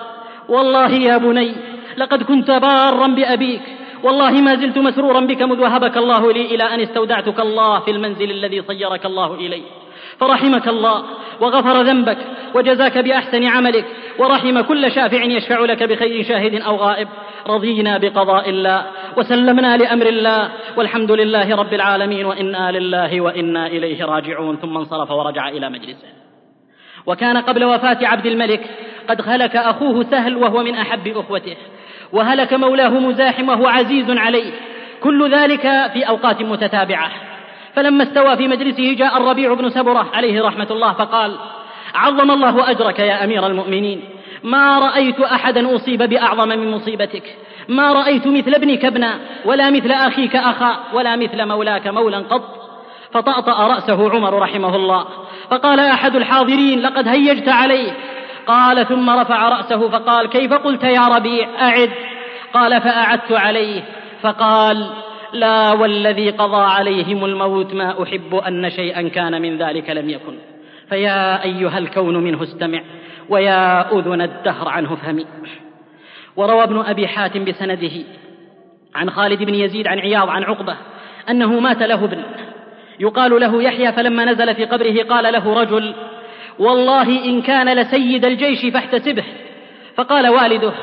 والله يا بني لقد كنت بارا بأبيك. والله ما زلت مسرورا بك مذ وهبك الله لي إلى أن استودعتك الله في المنزل الذي صيرك الله إليه. فرحمك الله وغفر ذنبك وجزاك بأحسن عملك ورحم كل شافع يشفع لك بخير شاهد أو غائب. رضينا بقضاء الله وسلمنا لأمر الله والحمد لله رب العالمين وإنا لله وإنا إليه راجعون. ثم انصرف ورجع إلى مجلسه. وكان قبل وفاة عبد الملك قد هلك أخوه سهل وهو من أحب أخوته. وهلك مولاه مزاحم وهو عزيز عليه. كل ذلك في أوقات متتابعة. فلما استوى في مجلسه جاء الربيع بن سبرة عليه رحمة الله فقال عظم الله أجرك يا أمير المؤمنين. ما رأيت أحدا أصيب بأعظم من مصيبتك. ما رأيت مثل ابنك ابنا ولا مثل أخيك أخا ولا مثل مولاك مولا قط. فطأطأ رأسه عمر رحمه الله. فقال أحد الحاضرين لقد هيجت عليه قال ثم رفع رأسه فقال كيف قلت يا ربيع؟ أعد. قال فأعدت عليه. فقال لا والذي قضى عليهم الموت ما أحب أن شيئا كان من ذلك لم يكن. فيا أيها الكون منه استمع ويا أذن الدهر عنه فهمي. وروى ابن أبي حاتم بسنده عن خالد بن يزيد عن عياض عن عقبة أنه مات له ابن. يقال له يحيى فلما نزل في قبره قال له رجل والله إن كان لسيد الجيش فاحتسبه. فقال والده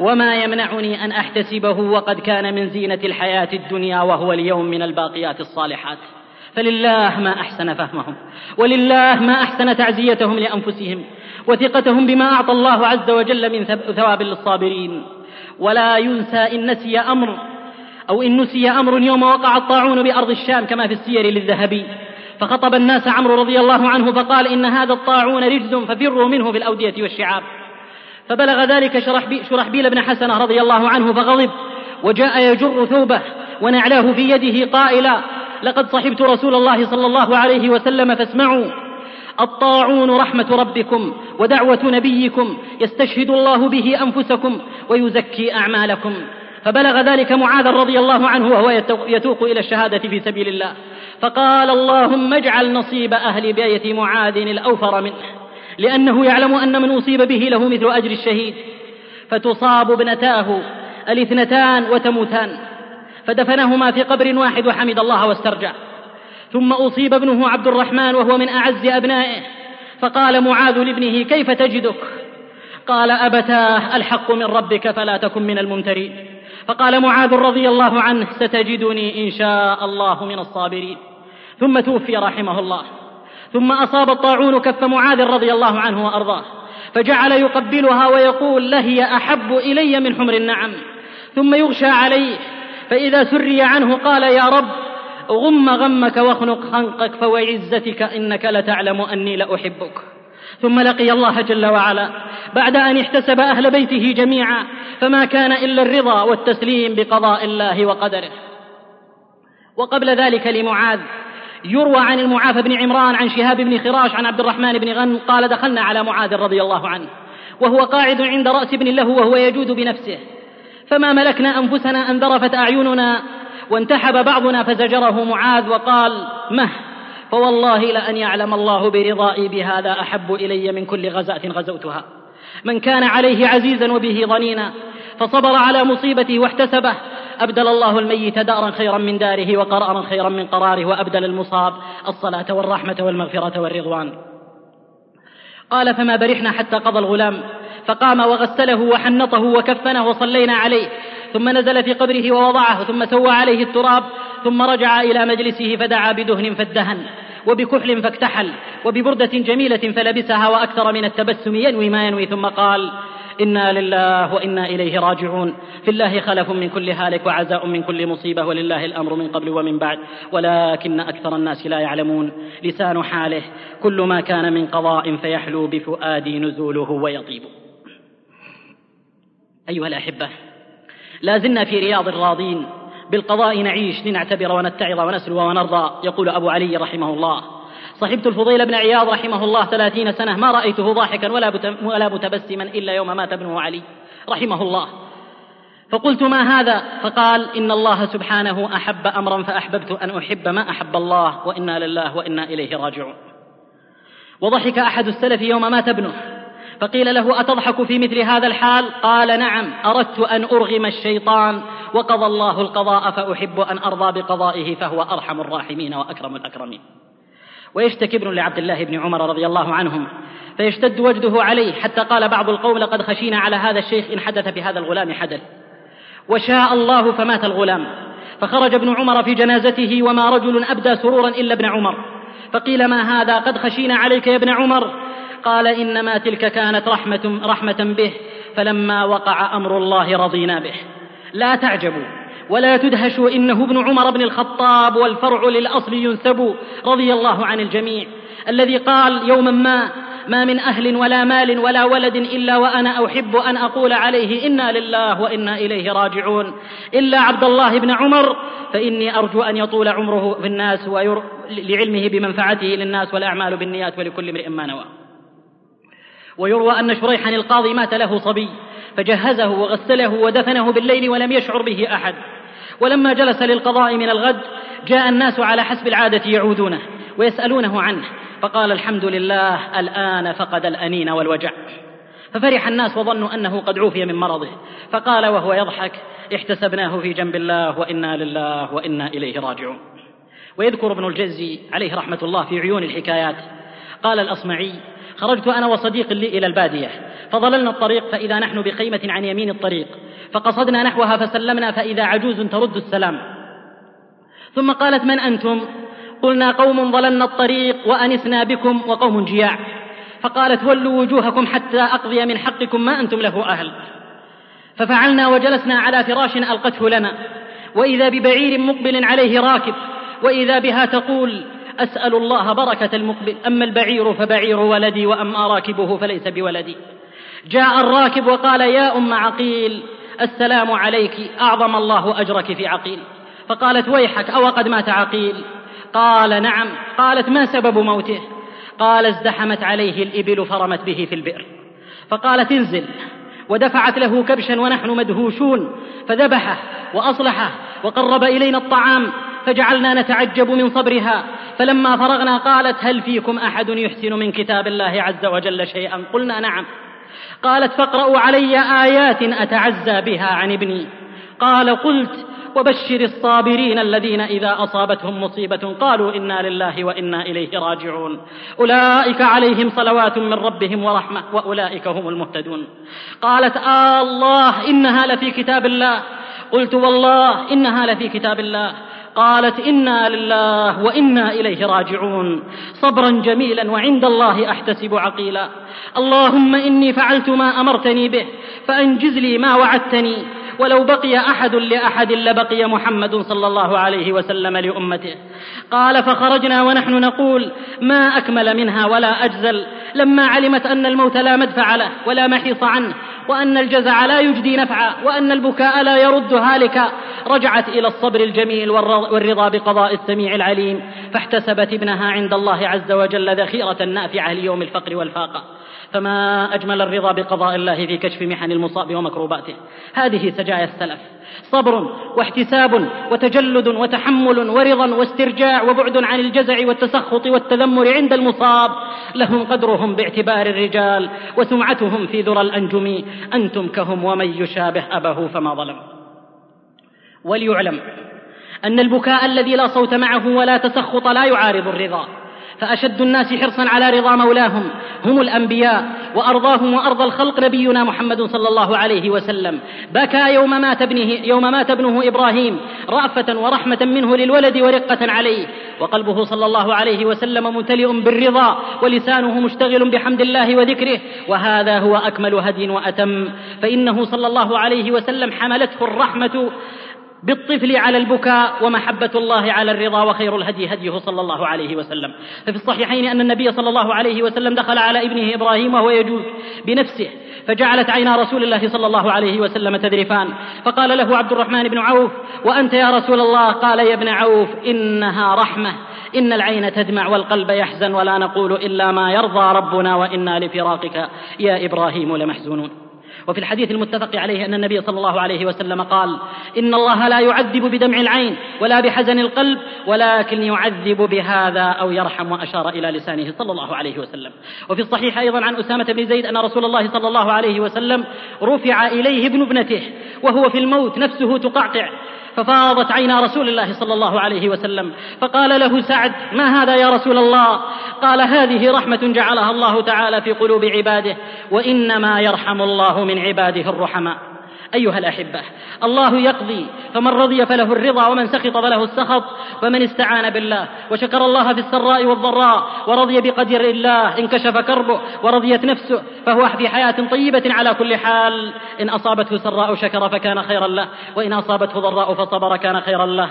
وما يمنعني أن أحتسبه وقد كان من زينة الحياة الدنيا وهو اليوم من الباقيات الصالحات. فلله ما أحسن فهمهم ولله ما أحسن تعزيتهم لأنفسهم وثقتهم بما أعطى الله عز وجل من ثواب للصابرين. ولا ينسى إن نسي أمر أو إن نسي أمر يوم وقع الطاعون بأرض الشام كما في السير للذهبي. فخطب الناس عمرو رضي الله عنه فقال إن هذا الطاعون رجز ففروا منه في الأودية والشعاب. فبلغ ذلك شرحبيل بن حسنة رضي الله عنه فغضب وجاء يجر ثوبه ونعلاه في يده قائلا لقد صحبت رسول الله صلى الله عليه وسلم فاسمعوا. الطاعون رحمة ربكم ودعوة نبيكم يستشهد الله به أنفسكم ويزكي أعمالكم. فبلغ ذلك معاذ رضي الله عنه وهو يتوق إلى الشهادة في سبيل الله. فقال اللهم اجعل نصيب أهل بيت معاذ الأوفر منه لأنه يعلم أن من أصيب به له مثل أجر الشهيد. فتصاب ابنتاه الاثنتان وتموتان فدفنهما في قبر واحد وحمد الله واسترجع ثم أصيب ابنه عبد الرحمن وهو من أعز أبنائه فقال معاذ لابنه كيف تجدك؟ قال أبتاه الحق من ربك فلا تكن من الممترين. فقال معاذ رضي الله عنه ستجدني إن شاء الله من الصابرين. ثم توفي رحمه الله. ثم أصاب الطاعون كف معاذ رضي الله عنه وأرضاه. فجعل يقبلها ويقول لهي أحب إلي من حمر النعم. ثم يغشى عليه. فإذا سري عنه قال يا رب غم غمك واخنق خنقك فوعزتك إنك لتعلم أني لأحبك. ثم لقي الله جل وعلا. بعد أن احتسب أهل بيته جميعا فما كان إلا الرضا والتسليم بقضاء الله وقدره. وقبل ذلك لمعاذ يروى عن المعافى بن عمران عن شهاب بن خراش عن عبد الرحمن بن غنم قال دخلنا على معاذ رضي الله عنه وهو قاعد عند رأس ابن له وهو يجود بنفسه. فما ملكنا أنفسنا أن ذرفت أعيننا وانتحب بعضنا فزجره معاذ وقال مه فوالله لأن يعلم الله برضائي بهذا أحب إلي من كل غزاة غزوتها. من كان عليه عزيزا وبه ضنينا فصبر على مصيبته واحتسبه. أبدل الله الميت دارا خيرا من داره وقرارا خيرا من قراره وأبدل المصاب الصلاة والرحمة والمغفرة والرضوان. قال فما برحنا حتى قضى الغلام فقام وغسله وحنطه وكفنه وصلينا عليه ثم نزل في قبره ووضعه ثم سوى عليه التراب ثم رجع إلى مجلسه فدعا بدهن فادهن وبكحل فاكتحل وببردة جميلة فلبسها وأكثر من التبسم ينوي ما ينوي ثم قال إنا لله وإنا إليه راجعون في الله خلف من كل هالك وعزاء من كل مصيبة ولله الأمر من قبل ومن بعد ولكن أكثر الناس لا يعلمون لسان حاله كل ما كان من قضاء فيحلو بفؤادي نزوله ويطيب. أيها الأحبة لا زلنا في رياض الراضين بالقضاء نعيش لنعتبر ونتعظ ونسلو ونرضى يقول أبو علي رحمه الله. صحبت الفضيل بن عياض رحمه الله ثلاثين سنة ما رأيته ضاحكا ولا, ولا متبسما إلا يوم مات ابنه علي رحمه الله. فقلت ما هذا؟ فقال إن الله سبحانه أحب أمرا فأحببت أن أحب ما أحب الله وإنا لله وإنا إليه راجعون. وضحك أحد السلف يوم مات ابنه. فقيل له أتضحك في مثل هذا الحال؟ قال نعم أردت أن أرغم الشيطان وقضى الله القضاء فأحب أن أرضى بقضائه فهو أرحم الراحمين وأكرم الأكرمين. ويشتكي ابن لعبد الله بن عمر رضي الله عنهم فيشتد وجده عليه حتى قال بعض القوم لقد خشينا على هذا الشيخ إن حدث بهذا الغلام حدث. وشاء الله فمات الغلام فخرج ابن عمر في جنازته وما رجل أبدى سرورا إلا ابن عمر. فقيل ما هذا؟ قد خشينا عليك يا ابن عمر. قال إنما تلك كانت رحمة, رحمة به فلما وقع أمر الله رضينا به. لا تعجبوا ولا تدهشوا إنه ابن عمر بن الخطاب والفرع للأصل ينسب رضي الله عن الجميع. الذي قال يوما ما ما من أهل ولا مال ولا ولد إلا وأنا أحب أن أقول عليه إنا لله وإنا إليه راجعون. إلا عبد الله بن عمر فإني أرجو أن يطول عمره في الناس. لعلمه بمنفعته للناس والأعمال بالنيات ولكل امرئ ما نوى. ويروى أن شريحا القاضي مات له صبي فجهزه وغسله ودفنه بالليل ولم يشعر به أحد. ولما جلس للقضاء من الغد جاء الناس على حسب العادة يعودونه ويسألونه عنه فقال الحمد لله الآن فقد الأنين والوجع. ففرح الناس وظنوا أنه قد عوفي من مرضه فقال وهو يضحك احتسبناه في جنب الله وإنا لله وإنا إليه راجعون. ويذكر ابن الجزي عليه رحمة الله في عيون الحكايات قال الأصمعي خرجت أنا وصديق لي إلى البادية. فضللنا الطريق فإذا نحن بخيمة عن يمين الطريق. فقصدنا نحوها فسلمنا فإذا عجوز ترد السلام. ثم قالت من أنتم؟ قلنا قوم ضللنا الطريق وأنسنا بكم وقوم جياع. فقالت ولوا وجوهكم حتى أقضي من حقكم ما أنتم له أهل. ففعلنا وجلسنا على فراش ألقته لنا. وإذا ببعير مقبل عليه راكب وإذا بها تقول أسأل الله بركة المقبل. أما البعير فبعير ولدي وأما راكبه فليس بولدي. جاء الراكب وقال يا أم عقيل السلام عليك أعظم الله أجرك في عقيل. فقالت ويحك أو قد مات عقيل؟ قال نعم. قالت ما سبب موته؟ قال ازدحمت عليه الإبل فرمت به في البئر. فقالت انزل. ودفعت له كبشا ونحن مدهوشون فذبحه وأصلحه وقرب إلينا الطعام. فجعلنا نتعجب من صبرها. فلما فرغنا قالت هل فيكم أحد يحسن من كتاب الله عز وجل شيئا؟ قلنا نعم. قالت فاقرأوا علي آيات أتعزى بها عن ابني. قال قلت وبشر الصابرين الذين إذا أصابتهم مصيبة قالوا إنا لله وإنا إليه راجعون. أولئك عليهم صلوات من ربهم ورحمة وأولئك هم المهتدون. قالت آه الله إنها لفي كتاب الله. قلت والله إنها لفي كتاب الله. قالت إنا لله وإنا إليه راجعون. صبرا جميلا وعند الله أحتسب عقيلا. اللهم إني فعلت ما أمرتني به فأنجز لي ما وعدتني. ولو بقي أحد لأحد لبقي محمد صلى الله عليه وسلم لأمته. قال فخرجنا ونحن نقول ما أكمل منها ولا أجزل. لما علمت أن الموت لا مدفع له ولا محيص عنه وأن الجزع لا يجدي نفعا وأن البكاء لا يرد هالكا رجعت إلى الصبر الجميل والرضا بقضاء السميع العليم. فاحتسبت ابنها عند الله عز وجل ذخيرة نافعة ليوم الفقر والفاقة. فما أجمل الرضا بقضاء الله في كشف محن المصاب ومكروباته. هذه سجايا السلف. صبر واحتساب وتجلد وتحمل ورضا واسترجاع وبعد عن الجزع والتسخط والتذمر عند المصاب. لهم قدرهم باعتبار الرجال وسمعتهم في ذرى الأنجم. أنتم كهم ومن يشابه أبه فما ظلم. وليعلم أن البكاء الذي لا صوت معه ولا تسخط لا يعارض الرضا. فأشد الناس حرصا على رضا مولاهم. هم الأنبياء وأرضاهم وأرضى الخلق نبينا محمد صلى الله عليه وسلم. بكى يوم مات ابنه يوم مات ابنه إبراهيم رأفة ورحمة منه للولد ورقة عليه. وقلبه صلى الله عليه وسلم ممتلئ بالرضا ولسانه مشتغل بحمد الله وذكره. وهذا هو أكمل هدي وأتم. فإنه صلى الله عليه وسلم حملته الرحمة بالطفل على البكاء ومحبة الله على الرضا وخير الهدي هديه صلى الله عليه وسلم. ففي الصحيحين أن النبي صلى الله عليه وسلم دخل على ابنه إبراهيم وهو يجوز بنفسه فجعلت عينا رسول الله صلى الله عليه وسلم تذرفان. فقال له عبد الرحمن بن عوف وأنت يا رسول الله؟ قال يا ابن عوف إنها رحمة. إن العين تدمع والقلب يحزن ولا نقول إلا ما يرضى ربنا وإنا لفراقك. يا إبراهيم لمحزونون. وفي الحديث المتفق عليه أن النبي صلى الله عليه وسلم قال إن الله لا يعذب بدمع العين ولا بحزن القلب ولكن يعذب بهذا أو يرحم وأشار إلى لسانه صلى الله عليه وسلم. وفي الصحيح أيضا عن أسامة بن زيد أن رسول الله صلى الله عليه وسلم رفع إليه ابن ابنته وهو في الموت نفسه تقعقع. ففاضت عينا رسول الله صلى الله عليه وسلم. فقال له سعد ما هذا يا رسول الله؟ قال هذه رحمة جعلها الله تعالى في قلوب عباده وإنما يرحم الله من عباده الرحماء. أيها الأحبة الله يقضي فمن رضي فله الرضا ومن سخط فله السخط ومن استعان بالله وشكر الله في السراء والضراء ورضي بقدر الله انكشف كربه ورضيت نفسه فهو في حياة طيبة على كل حال إن أصابته سراء شكر فكان خيرا له وإن أصابته ضراء فصبر كان خيرا له.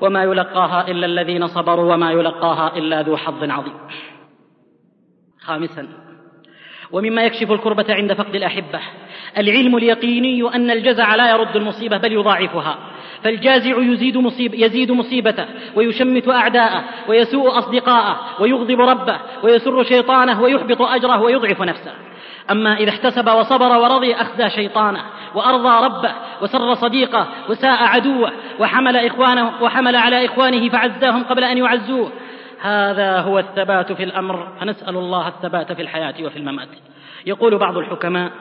وما يلقاها إلا الذين صبروا وما يلقاها إلا ذو حظ عظيم. خامسا ومما يكشف الكربة عند فقد الأحبة. العلم اليقيني أن الجزع لا يرد المصيبة بل يضاعفها. فالجازع يزيد, مصيب يزيد مصيبته ويشمت أعداءه ويسوء أصدقاءه ويغضب ربه ويسر شيطانه ويحبط أجره ويضعف نفسه. أما إذا احتسب وصبر ورضي أخزى شيطانه وأرضى ربه وسر صديقه وساء عدوه وحمل إخوانه وحمل على إخوانه فعزاهم قبل أن يعزوه. هذا هو الثبات في الأمر. فنسأل الله الثبات في الحياة وفي الممات. يقول بعض الحكماء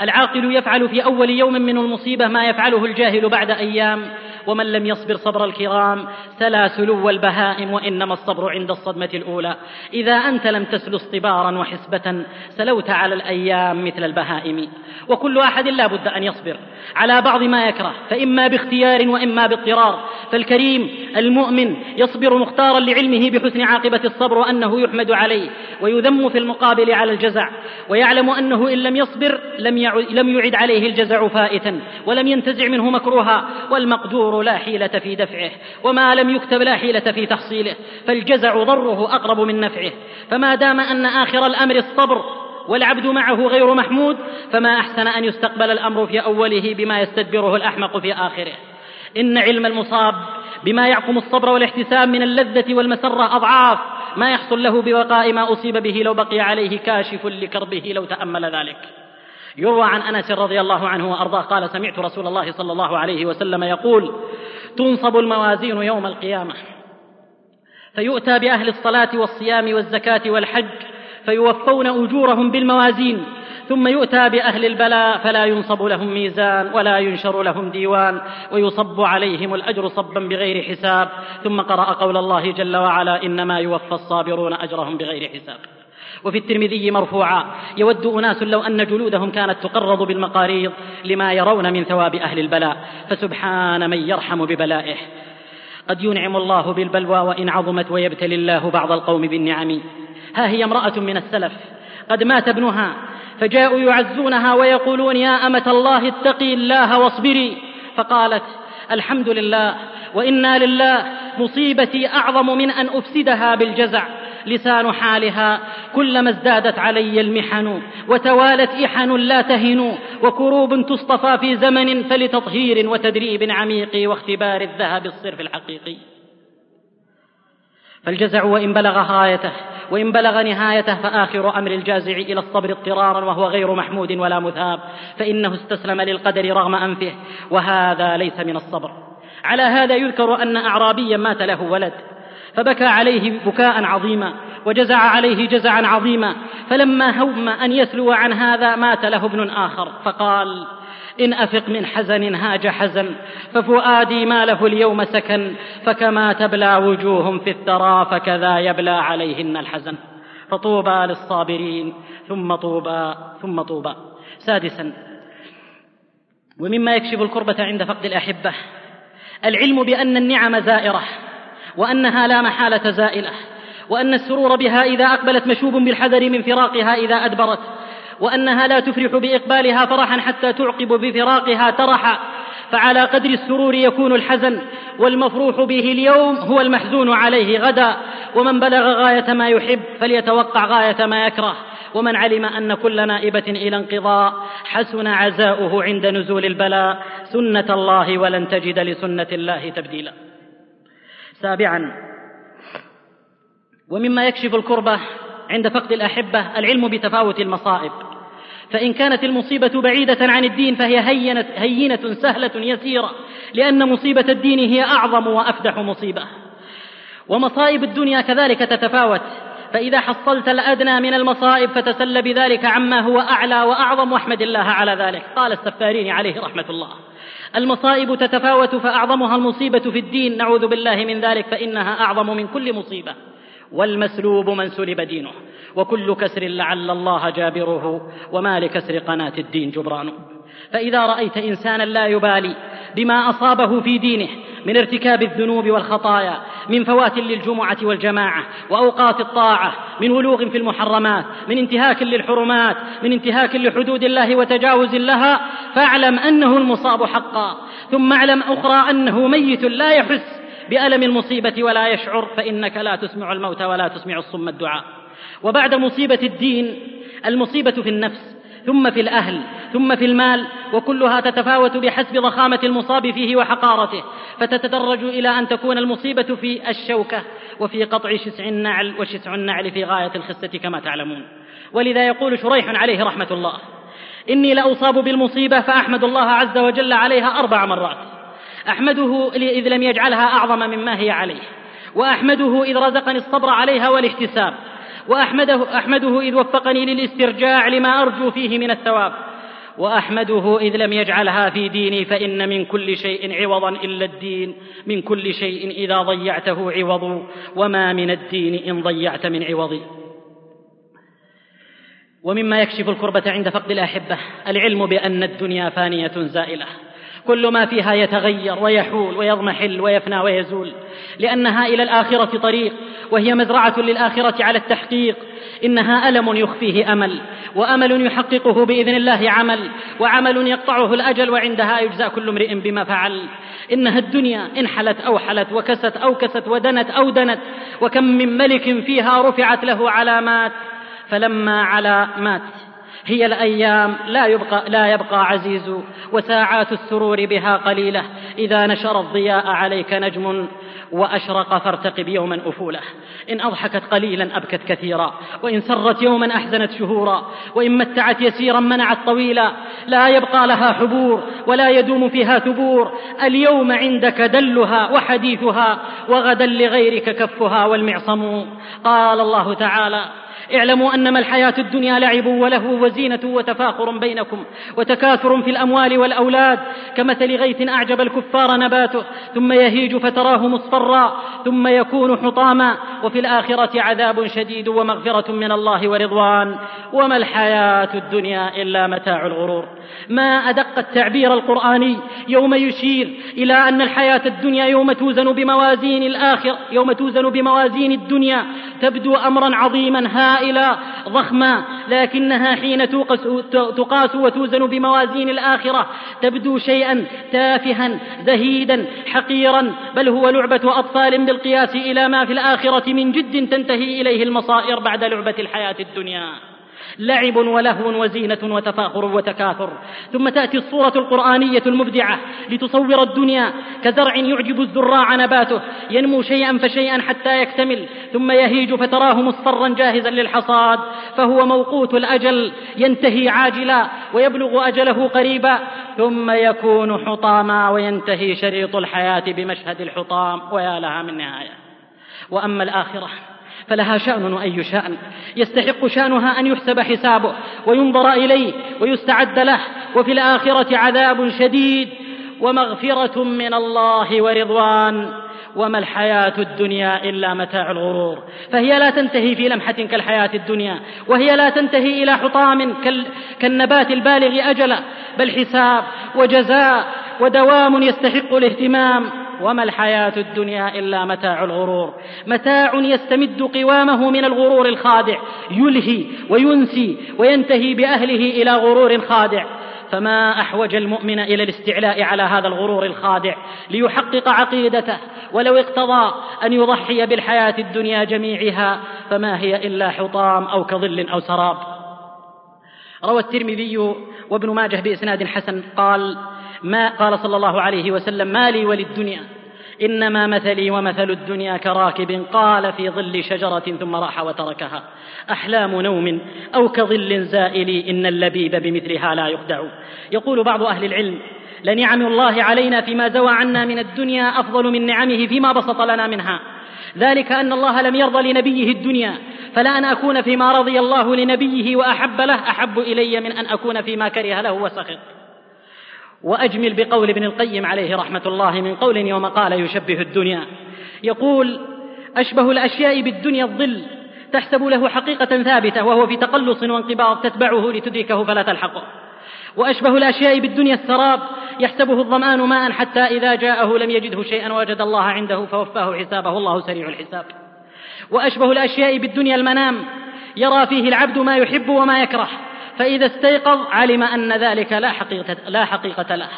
العاقل يفعل في أول يوم من المصيبة ما يفعله الجاهل بعد أيام. ومن لم يصبر صبر الكرام سلا سلو البهائم وإنما الصبر عند الصدمة الأولى. إذا أنت لم تسل اصطبارا وحسبة سلوت على الأيام مثل البهائم. وكل أحد لا بد أن يصبر. على بعض ما يكره فإما باختيار وإما باضطرار. فالكريم المؤمن يصبر مختارا لعلمه بحسن عاقبة الصبر وأنه يحمد عليه ويذم في المقابل على الجزع ويعلم أنه إن لم يصبر لم يعد عليه الجزع فائتا ولم ينتزع منه مكروها والمقدور لا حيلة في دفعه وما لم يكتب لا حيلة في تحصيله فالجزع ضره أقرب من نفعه. فما دام أن آخر الأمر الصبر والعبد معه غير محمود فما أحسن أن يستقبل الأمر في أوله بما يستدبره الأحمق في آخره. إن علم المصاب بما يعقم الصبر والاحتساب من اللذة والمسرة أضعاف ما يحصل له ببقاء ما أصيب به لو بقي عليه كاشف لكربه لو تأمل ذلك. يروى عن أنس رضي الله عنه وأرضاه قال سمعت رسول الله صلى الله عليه وسلم يقول تنصب الموازين يوم القيامة فيؤتى بأهل الصلاة والصيام والزكاة والحج فيوفون أجورهم بالموازين ثم يؤتى بأهل البلاء فلا ينصب لهم ميزان ولا ينشر لهم ديوان ويصب عليهم الأجر صبا بغير حساب ثم قرأ قول الله جل وعلا إنما يوفى الصابرون أجرهم بغير حساب. وفي الترمذي مرفوعا. يود أناس لو أن جلودهم كانت تقرض بالمقاريض لما يرون من ثواب أهل البلاء. فسبحان من يرحم ببلائه. قد ينعم الله بالبلوى وإن عظمت ويبتلي الله بعض القوم بالنعم. ها هي امرأة من السلف. قد مات ابنها. فجاءوا يعزونها ويقولون يا أمة الله اتقي الله واصبري. فقالت الحمد لله وإنا لله مصيبتي أعظم من أن أفسدها بالجزع. لسان حالها كلما ازدادت علي المحن وتوالت إحن لا تهن وكروب تصطفى في زمن فلتطهير وتدريب عميق واختبار الذهب الصرف الحقيقي. فالجزع وإن بلغ غايته وإن بلغ نهايته فآخر أمر الجازع إلى الصبر اضطرارا وهو غير محمود ولا مثاب فإنه استسلم للقدر رغم أنفه وهذا ليس من الصبر. على هذا يذكر أن أعرابيا مات له ولد. فبكى عليه بكاء عظيما وجزع عليه جزعا عظيما فلما هم أن يسلو عن هذا مات له ابن آخر فقال إن أفق من حزن هاج حزن ففؤادي ما له اليوم سكن فكما تبلى وجوه في الثرى فكذا يبلى عليهن الحزن. فطوبى للصابرين ثم طوبى ثم طوبى. سادسا ومما يكشف الكربة عند فقد الأحبة العلم بأن النعم زائرة. وأنها لا محالة زائلة وأن السرور بها إذا أقبلت مشوب بالحذر من فراقها إذا أدبرت وأنها لا تفرح بإقبالها فرحا حتى تعقب بفراقها ترحا فعلى قدر السرور يكون الحزن والمفروح به اليوم هو المحزون عليه غدا ومن بلغ غاية ما يحب فليتوقع غاية ما يكره ومن علم أن كل نائبة إلى انقضاء حسن عزاؤه عند نزول البلاء سنة الله ولن تجد لسنة الله تبديلا. سابعا. ومما يكشف الكربة عند فقد الأحبة العلم بتفاوت المصائب. فإن كانت المصيبة بعيدة عن الدين فهي هينة, هينة سهلة يسيرة لأن مصيبة الدين هي أعظم وأفدح مصيبة. ومصائب الدنيا كذلك تتفاوت. فإذا حصلت الأدنى من المصائب فتسل بذلك عما هو أعلى وأعظم واحمد الله على ذلك. قال السفارين عليه رحمة الله. المصائب تتفاوت فأعظمها المصيبة في الدين. نعوذ بالله من ذلك فإنها أعظم من كل مصيبة. والمسلوب من سلب دينه. وكل كسر لعل الله جابره وما لكسر قناة الدين جبرانه. فإذا رأيت إنسانا لا يبالي بما أصابه في دينه من ارتكاب الذنوب والخطايا من فوات للجمعة والجماعة وأوقات الطاعة من ولوغ في المحرمات من انتهاك للحرمات من انتهاك لحدود الله وتجاوز لها فاعلم أنه المصاب حقا. ثم اعلم أخرى أنه ميت لا يحس بألم المصيبة ولا يشعر فإنك لا تسمع الموت ولا تسمع الصم الدعاء. وبعد مصيبة الدين المصيبة في النفس ثم في الأهل ثم في المال وكلها تتفاوت بحسب ضخامة المصاب فيه وحقارته فتتدرج إلى أن تكون المصيبة في الشوكة وفي قطع شسع النعل وشسع النعل في غاية الخسة كما تعلمون. ولذا يقول شريح عليه رحمة الله إني لأصاب بالمصيبة فأحمد الله عز وجل عليها أربع مرات. أحمده إذ لم يجعلها أعظم مما هي عليه وأحمده إذ رزقني الصبر عليها والاحتساب وأحمده أحمده إذ وفقني للاسترجاع لما أرجو فيه من الثواب. وأحمده إذ لم يجعلها في ديني فإن من كل شيء عوضا إلا الدين. من كل شيء إذا ضيعته عوض. وما من الدين إن ضيعت من عوض. ومما يكشف الكربة عند فقد الأحبة العلم بأن الدنيا فانية زائلة. كل ما فيها يتغير ويحول ويضمحل ويفنى ويزول. لأنها إلى الآخرة طريق وهي مزرعة للآخرة على التحقيق. إنها ألم يخفيه أمل وأمل يحققه بإذن الله عمل وعمل يقطعه الأجل وعندها يجزى كل امرئ بما فعل. إنها الدنيا إن حلت أوحلت وكست أوكست ودنت أودنت وكم من ملك فيها رفعت له علامات. فلما علا مات هي الأيام لا يبقى, لا يبقى عزيز وساعات السرور بها قليلة. إذا نشر الضياء عليك نجم وأشرق فارتقب يوما أفوله. إن أضحكت قليلا أبكت كثيرا وإن سرت يوما أحزنت شهورا وإن متعت يسيرا منعت طويلا. لا يبقى لها حبور ولا يدوم فيها ثبور اليوم عندك دلها وحديثها وغدا لغيرك كفها والمعصم. قال الله تعالى اعلموا أنما الحياة الدنيا لعب ولهو وزينة وتفاخر بينكم وتكاثر في الأموال والأولاد كمثل غيث أعجب الكفار نباته ثم يهيج فتراه مصفرا ثم يكون حطاما وفي الآخرة عذاب شديد ومغفرة من الله ورضوان. وما الحياة الدنيا إلا متاع الغرور. ما أدق التعبير القرآني يوم يشير إلى أن الحياة الدنيا يوم توزن بموازين الآخر يوم توزن بموازين الدنيا تبدو أمرا عظيما هائلا ضخما لكنها حين تقاس وتوزن بموازين الآخرة تبدو شيئا تافها زهيدا حقيرا بل هو لعبة أطفال بالقياس إلى ما في الآخرة من جد تنتهي إليه المصائر بعد لعبة الحياة الدنيا. لعب ولهو وزينة وتفاخر وتكاثر. ثم تأتي الصورة القرآنية المبدعة لتصور الدنيا كزرع يعجب الزراع نباته ينمو شيئا فشيئا حتى يكتمل ثم يهيج فتراه مصفرا جاهزا للحصاد فهو موقوت الأجل ينتهي عاجلا ويبلغ أجله قريبا ثم يكون حطاما وينتهي شريط الحياة بمشهد الحطام. ويا لها من نهاية. وأما الآخرة فلها شأن وأي شأن. يستحق شأنها أن يحسب حسابه وينظر إليه ويستعد له وفي الآخرة عذاب شديد ومغفرة من الله ورضوان. وما الحياة الدنيا إلا متاع الغرور. فهي لا تنتهي في لمحة كالحياة الدنيا وهي لا تنتهي إلى حطام كالنبات البالغ أجلا بل حساب وجزاء ودوام يستحق الاهتمام. وما الحياة الدنيا إلا متاع الغرور. متاع يستمد قوامه من الغرور الخادع يلهي وينسي وينتهي بأهله إلى غرور خادع. فما أحوج المؤمن إلى الاستعلاء على هذا الغرور الخادع ليحقق عقيدته ولو اقتضى أن يضحي بالحياة الدنيا جميعها. فما هي إلا حطام أو كظل أو سراب. روى الترمذي وابن ماجه بإسناد حسن قال ما قال صلى الله عليه وسلم ما لي وللدنيا إنما مثلي ومثل الدنيا كراكب قال في ظل شجرة ثم راح وتركها. أحلام نوم أو كظل زائل إن اللبيب بمثلها لا يخدع. يقول بعض أهل العلم لنعم الله علينا فيما زوى عنا من الدنيا أفضل من نعمه فيما بسط لنا منها. ذلك أن الله لم يرضى لنبيه الدنيا فلا أن أكون فيما رضي الله لنبيه وأحب له أحب إلي من أن أكون فيما كره له وسخط. وأجمل بقول ابن القيم عليه رحمة الله من قول يوم قال يشبه الدنيا. يقول أشبه الأشياء بالدنيا الظل تحسب له حقيقة ثابتة وهو في تقلص وانقباض تتبعه لتدركه فلا تلحقه وأشبه الأشياء بالدنيا السراب يحسبه الظمآن ماء حتى إذا جاءه لم يجده شيئا وجد الله عنده فوفاه حسابه. الله سريع الحساب. وأشبه الأشياء بالدنيا المنام يرى فيه العبد ما يحب وما يكره. فإذا استيقظ علم أن ذلك لا حقيقة, لا حقيقة له.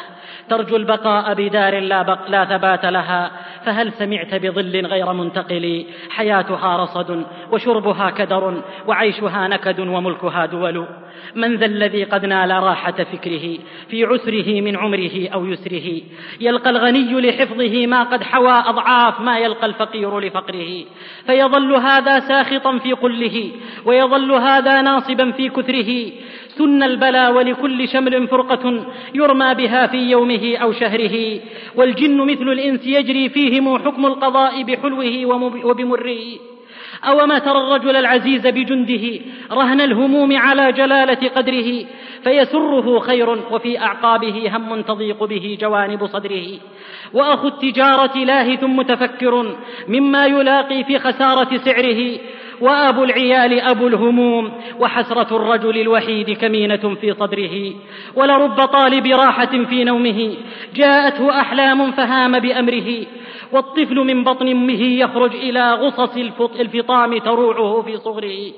ترجو البقاء بدار لا, بق لا ثبات لها فهل سمعت بظل غير منتقل؟ حياتها رصد وشربها كدر وعيشها نكد وملكها دول. من ذا الذي قد نال راحة فكره في عسره من عمره أو يسره؟ يلقى الغني لحفظه ما قد حوى أضعاف ما يلقى الفقير لفقره. فيظل هذا ساخطا في قله ويظل هذا ناصبا في كثره. سن البلا ولكل شمل فرقة يرمى بها في يومه أو شهره والجن مثل الإنس يجري فيهم حكم القضاء بحلوه وبمره. أوما ترى الرجل العزيز بجنده رهن الهموم على جلالة قدره فيسره خير وفي أعقابه هم تضيق به جوانب صدره. وأخو التجارة لاهث متفكر مما يلاقي في خسارة سعره وأبو العيال أبو الهموم وحسرة الرجل الوحيد كمينة في صدره ولرب طالب راحة في نومه جاءته أحلام فهام بأمره والطفل من بطن أمه يخرج إلى غصص الفطام تروعه في صغره.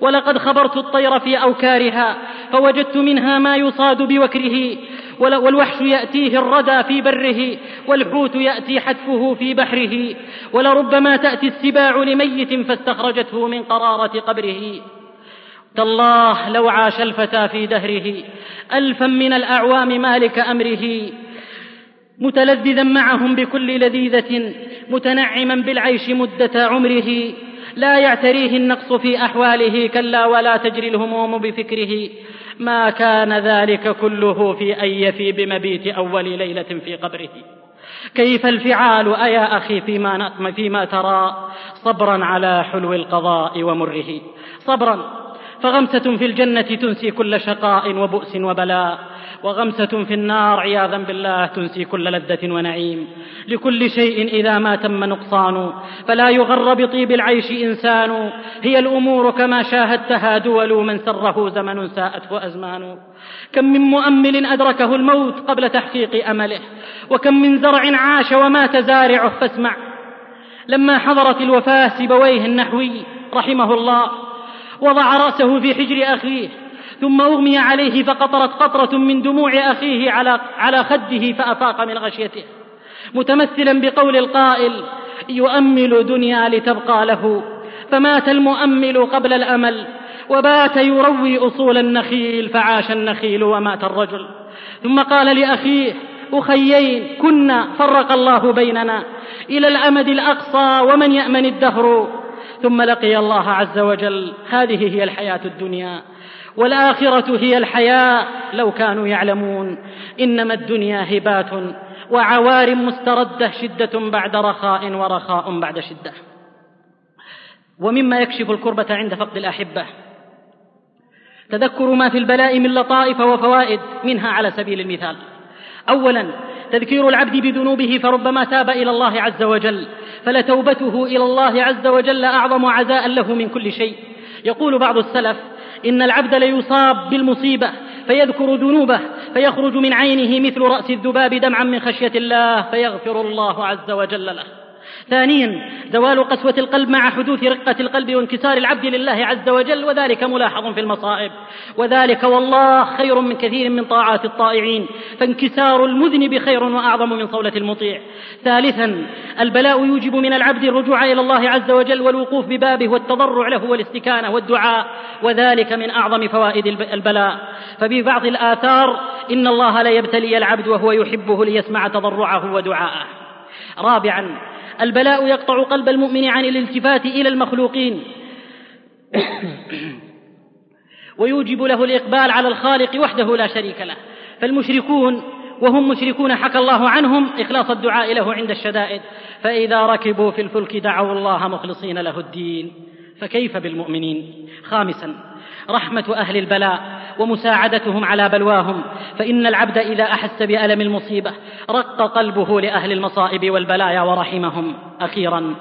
ولقد خبرت الطير في أوكارها فوجدت منها ما يصاد بوكره والوحش يأتيه الردى في بره والحوت يأتي حتفه في بحره ولربما تأتي السباع لميت فاستخرجته من قرارة قبره. تالله لو عاش الفتى في دهره ألفا من الأعوام مالك أمره. متلذذا معهم بكل لذيذة متنعما بالعيش مدة عمره. لا يعتريه النقص في أحواله كلا ولا تجري الهموم بفكره. ما كان ذلك كله في أن يفي بمبيت أول ليلة في قبره. كيف الفعال أيا أخي فيما, فيما ترى؟ صبرا على حلو القضاء ومره. صبرا فغمسة في الجنة تنسي كل شقاء وبؤس وبلاء. وغمسة في النار عياذا بالله تنسي كل لذة ونعيم. لكل شيء إذا ما تم نقصان. فلا يغر بطيب العيش إنسان. هي الأمور كما شاهدتها دول من سره زمن ساءته أزمان. كم من مؤمل أدركه الموت قبل تحقيق أمله. وكم من زرع عاش ومات زارعه فاسمع. لما حضرت الوفاة سبويه النحوي رحمه الله وضع رأسه في حجر أخيه. ثم أغمي عليه فقطرت قطرة من دموع أخيه على على خده فأفاق من غشيته. متمثلا بقول القائل يؤمل دنيا لتبقى له فمات المؤمل قبل الأمل وبات يروي أصول النخيل فعاش النخيل ومات الرجل. ثم قال لأخيه أخيين كنا فرق الله بيننا إلى الأمد الأقصى ومن يأمن الدهر. ثم لقي الله عز وجل هذه هي الحياة الدنيا. والآخرة هي الحياة لو كانوا يعلمون. إنما الدنيا هبات وعوار مستردة شدة بعد رخاء ورخاء بعد شدة. ومما يكشف الكربة عند فقد الأحبة. تذكر ما في البلاء من لطائف وفوائد منها على سبيل المثال. اولا تذكير العبد بذنوبه فربما تاب إلى الله عز وجل فلتوبته إلى الله عز وجل أعظم عزاء له من كل شيء. يقول بعض السلف إن العبد ليصاب بالمصيبة فيذكر ذنوبه فيخرج من عينه مثل رأس الذباب دمعا من خشية الله فيغفر الله عز وجل له. ثانيا زوال قسوة القلب مع حدوث رقة القلب وانكسار العبد لله عز وجل وذلك ملاحظ في المصائب. وذلك والله خير من كثير من طاعات الطائعين فانكسار المذنب خير وأعظم من صولة المطيع. ثالثا البلاء يوجب من العبد الرجوع إلى الله عز وجل والوقوف ببابه والتضرع له والاستكانة والدعاء وذلك من أعظم فوائد البلاء. ففي بعض الآثار إن الله لا يبتلي العبد وهو يحبه ليسمع تضرعه ودعاءه. رابعا البلاء يقطع قلب المؤمن عن الالتفات إلى المخلوقين. ويوجب له الإقبال على الخالق وحده لا شريك له. فالمشركون وهم مشركون حكى الله عنهم إخلاص الدعاء له عند الشدائد. فإذا ركبوا في الفلك دعوا الله مخلصين له الدين. فكيف بالمؤمنين؟ خامسا رحمة أهل البلاء. ومساعدتهم على بلواهم فإن العبد إذا أحس بألم المصيبة رق قلبه لأهل المصائب والبلايا ورحمهم. أخيرا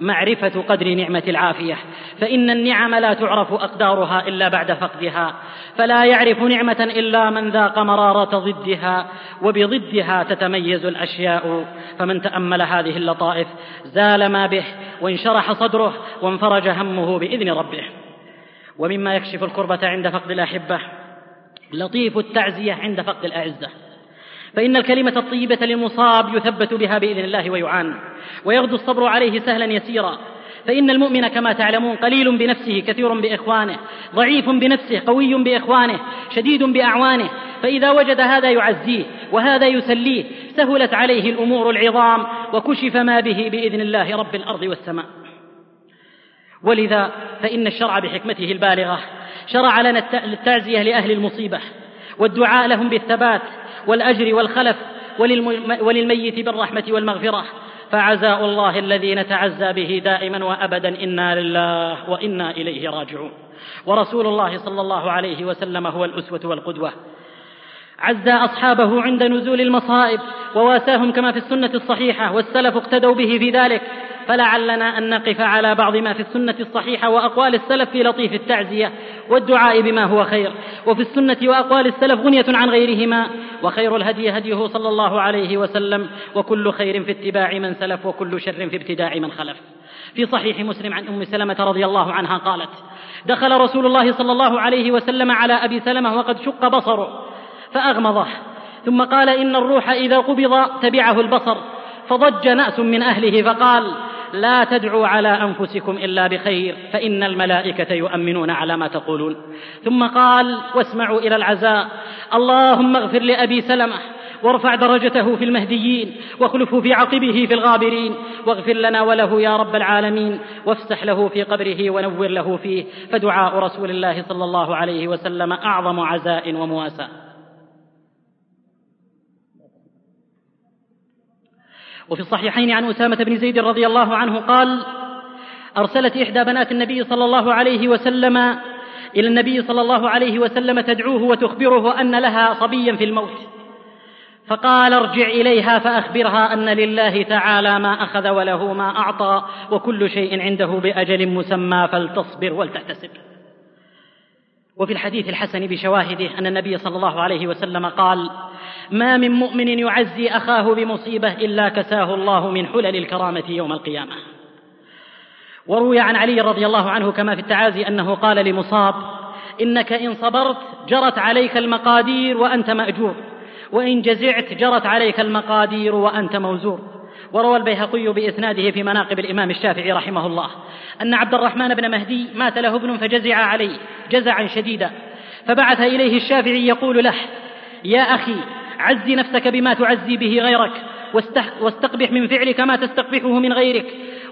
معرفة قدر نعمة العافية فإن النعم لا تعرف أقدارها إلا بعد فقدها فلا يعرف نعمة إلا من ذاق مرارة ضدها وبضدها تتميز الأشياء. فمن تأمل هذه اللطائف زال ما به وانشرح صدره وانفرج همه بإذن ربه. ومما يكشف الكربة عند فقد الأحبة لطيف التعزية عند فقد الأعزة. فإن الكلمة الطيبة للمصاب يثبت بها بإذن الله ويعان. ويغدو الصبر عليه سهلا يسيرا. فإن المؤمن كما تعلمون قليل بنفسه كثير بإخوانه ضعيف بنفسه قوي بإخوانه شديد بأعوانه. فإذا وجد هذا يعزيه وهذا يسليه سهلت عليه الأمور العظام وكشف ما به بإذن الله رب الأرض والسماء. ولذا فإن الشرع بحكمته البالغة شرع لنا التعزية لأهل المصيبة والدعاء لهم بالثبات والأجر والخلف وللميت بالرحمة والمغفرة. فعزاء الله الذي نتعزى به دائما وأبدا إنا لله وإنا إليه راجعون. ورسول الله صلى الله عليه وسلم هو الأسوة والقدوة. عزى أصحابه عند نزول المصائب وواساهم كما في السنة الصحيحة والسلف اقتدوا به في ذلك. فلعلنا أن نقف على بعض ما في السنة الصحيحة وأقوال السلف في لطيف التعزية والدعاء بما هو خير. وفي السنة وأقوال السلف غنية عن غيرهما. وخير الهدي هديه صلى الله عليه وسلم. وكل خير في اتباع من سلف وكل شر في ابتداع من خلف. في صحيح مسلم عن أم سلمة رضي الله عنها قالت دخل رسول الله صلى الله عليه وسلم على أبي سلمة وقد شق بصره. فاغمضه ثم قال إن الروح إذا قبض تبعه البصر فضج نأس من أهله فقال لا تدعوا على أنفسكم إلا بخير فإن الملائكة يؤمنون على ما تقولون. ثم قال واسمعوا إلى العزاء اللهم اغفر لأبي سلمة وارفع درجته في المهديين واخلفه في عقبه في الغابرين واغفر لنا وله يا رب العالمين وافسح له في قبره ونور له فيه فدعاء رسول الله صلى الله عليه وسلم أعظم عزاء ومواساه وفي الصحيحين عن أسامة بن زيد رضي الله عنه قال أرسلت إحدى بنات النبي صلى الله عليه وسلم إلى النبي صلى الله عليه وسلم تدعوه وتخبره أن لها صبيا في الموت. فقال ارجع إليها فأخبرها أن لله تعالى ما أخذ وله ما أعطى وكل شيء عنده بأجل مسمى فلتصبر ولتحتسب. وفي الحديث الحسن بشواهده أن النبي صلى الله عليه وسلم قال ما من مؤمن يعزي أخاه بمصيبة إلا كساه الله من حلل الكرامة يوم القيامة. وروي عن علي رضي الله عنه كما في التعازي أنه قال لمصاب إنك إن صبرت جرت عليك المقادير وأنت مأجور وإن جزعت جرت عليك المقادير وأنت موزور. وروى البيهقي بإسناده في مناقب الإمام الشافعي رحمه الله أن عبد الرحمن بن مهدي مات له ابن فجزع عليه جزعا شديدا فبعث إليه الشافعي يقول له يا أخي عزي نفسك بما تعزي به غيرك واستقبح من فعلك ما تستقبحه من غيرك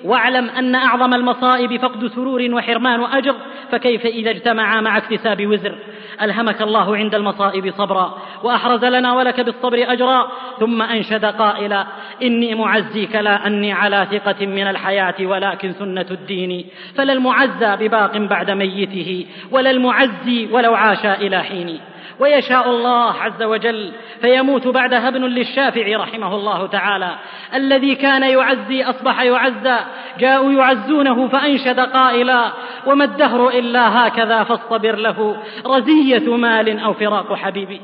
واعلم أن أعظم المصائب فقد سرور وحرمان أجر فكيف إذا اجتمعا مع اكتساب وزر؟ ألهمك الله عند المصائب صبرا وأحرز لنا ولك بالصبر أجرا ثم أنشد قائلا إني معزيك لا أني على ثقة من الحياة ولكن سنة الدين. فلا المعزى بباق بعد ميته ولا المعزي ولو عاش إلى حين. ويشاء الله عز وجل فيموت بعدها ابن للشافعي رحمه الله تعالى. الذي كان يعزي أصبح يعزى جاءوا يعزونه فأنشد قائلا وما الدهر إلا هكذا فاصطبر له رزية مال أو فراق حبيبي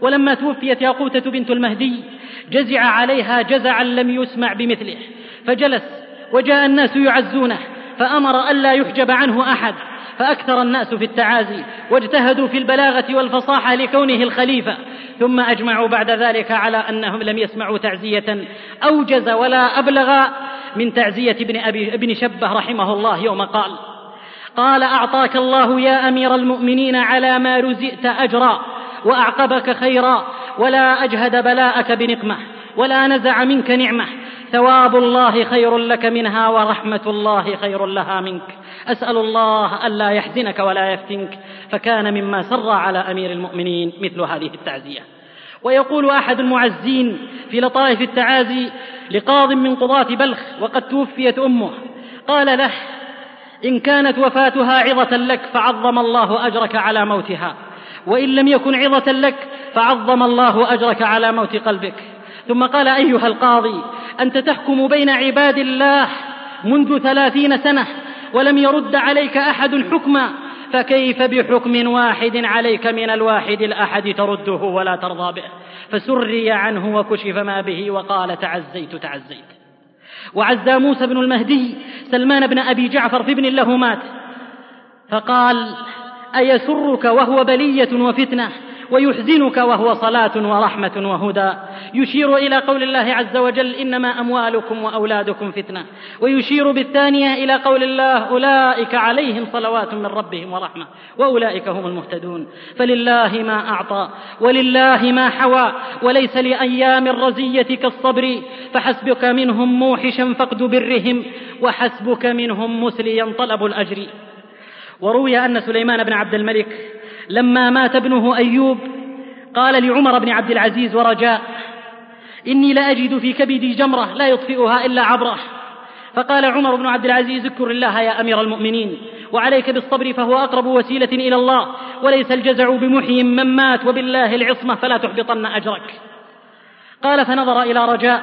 ولما توفيت ياقوتة بنت المهدي جزع عليها جزعا لم يسمع بمثله فجلس وجاء الناس يعزونه فأمر ألا يحجب عنه أحد. فأكثر الناس في التعازي واجتهدوا في البلاغة والفصاحة لكونه الخليفة ثم أجمعوا بعد ذلك على أنهم لم يسمعوا تعزية أوجز ولا أبلغ من تعزية ابن, أبي ابن شبه رحمه الله يوم قال قال أعطاك الله يا أمير المؤمنين على ما رزئت أجرا وأعقبك خيرا ولا أجهد بلاءك بنقمة ولا نزع منك نعمة ثواب الله خير لك منها ورحمة الله خير لها منك. أسأل الله ألا يحزنك ولا يفتنك فكان مما سر على أمير المؤمنين مثل هذه التعزية. ويقول أحد المعزين في لطائف التعازي لقاض من قضاة بلخ وقد توفيت أمه قال له إن كانت وفاتها عظة لك فعظم الله أجرك على موتها وإن لم يكن عظة لك فعظم الله أجرك على موت قلبك. ثم قال أيها القاضي أنت تحكم بين عباد الله منذ ثلاثين سنة ولم يرد عليك أحد حكما فكيف بحكم واحد عليك من الواحد الأحد ترده ولا ترضى به؟ فسري عنه وكشف ما به وقال تعزيت تعزيت. وعزى موسى بن المهدي سلمان بن أبي جعفر في ابن له مات فقال أيسرك وهو بلية وفتنة؟ ويحزنك وهو صلاة ورحمة وهدى. يشير إلى قول الله عز وجل إنما أموالكم وأولادكم فتنة. ويشير بالثانية إلى قول الله أولئك عليهم صلوات من ربهم ورحمة. وأولئك هم المهتدون. فلله ما أعطى ولله ما حوى وليس لأيام الرزية كالصبر. فحسبك منهم موحشا فقد برهم وحسبك منهم مسليا طلب الأجر. وروي أن سليمان بن عبد الملك لما مات ابنه أيوب قال لعمر بن عبد العزيز ورجاء إني لأجد في كبدي جمرة لا يطفئها إلا عبرة. فقال عمر بن عبد العزيز اذكر الله يا أمير المؤمنين وعليك بالصبر فهو أقرب وسيلة إلى الله وليس الجزع بمحي من مات وبالله العصمة فلا تحبطن أجرك. قال فنظر إلى رجاء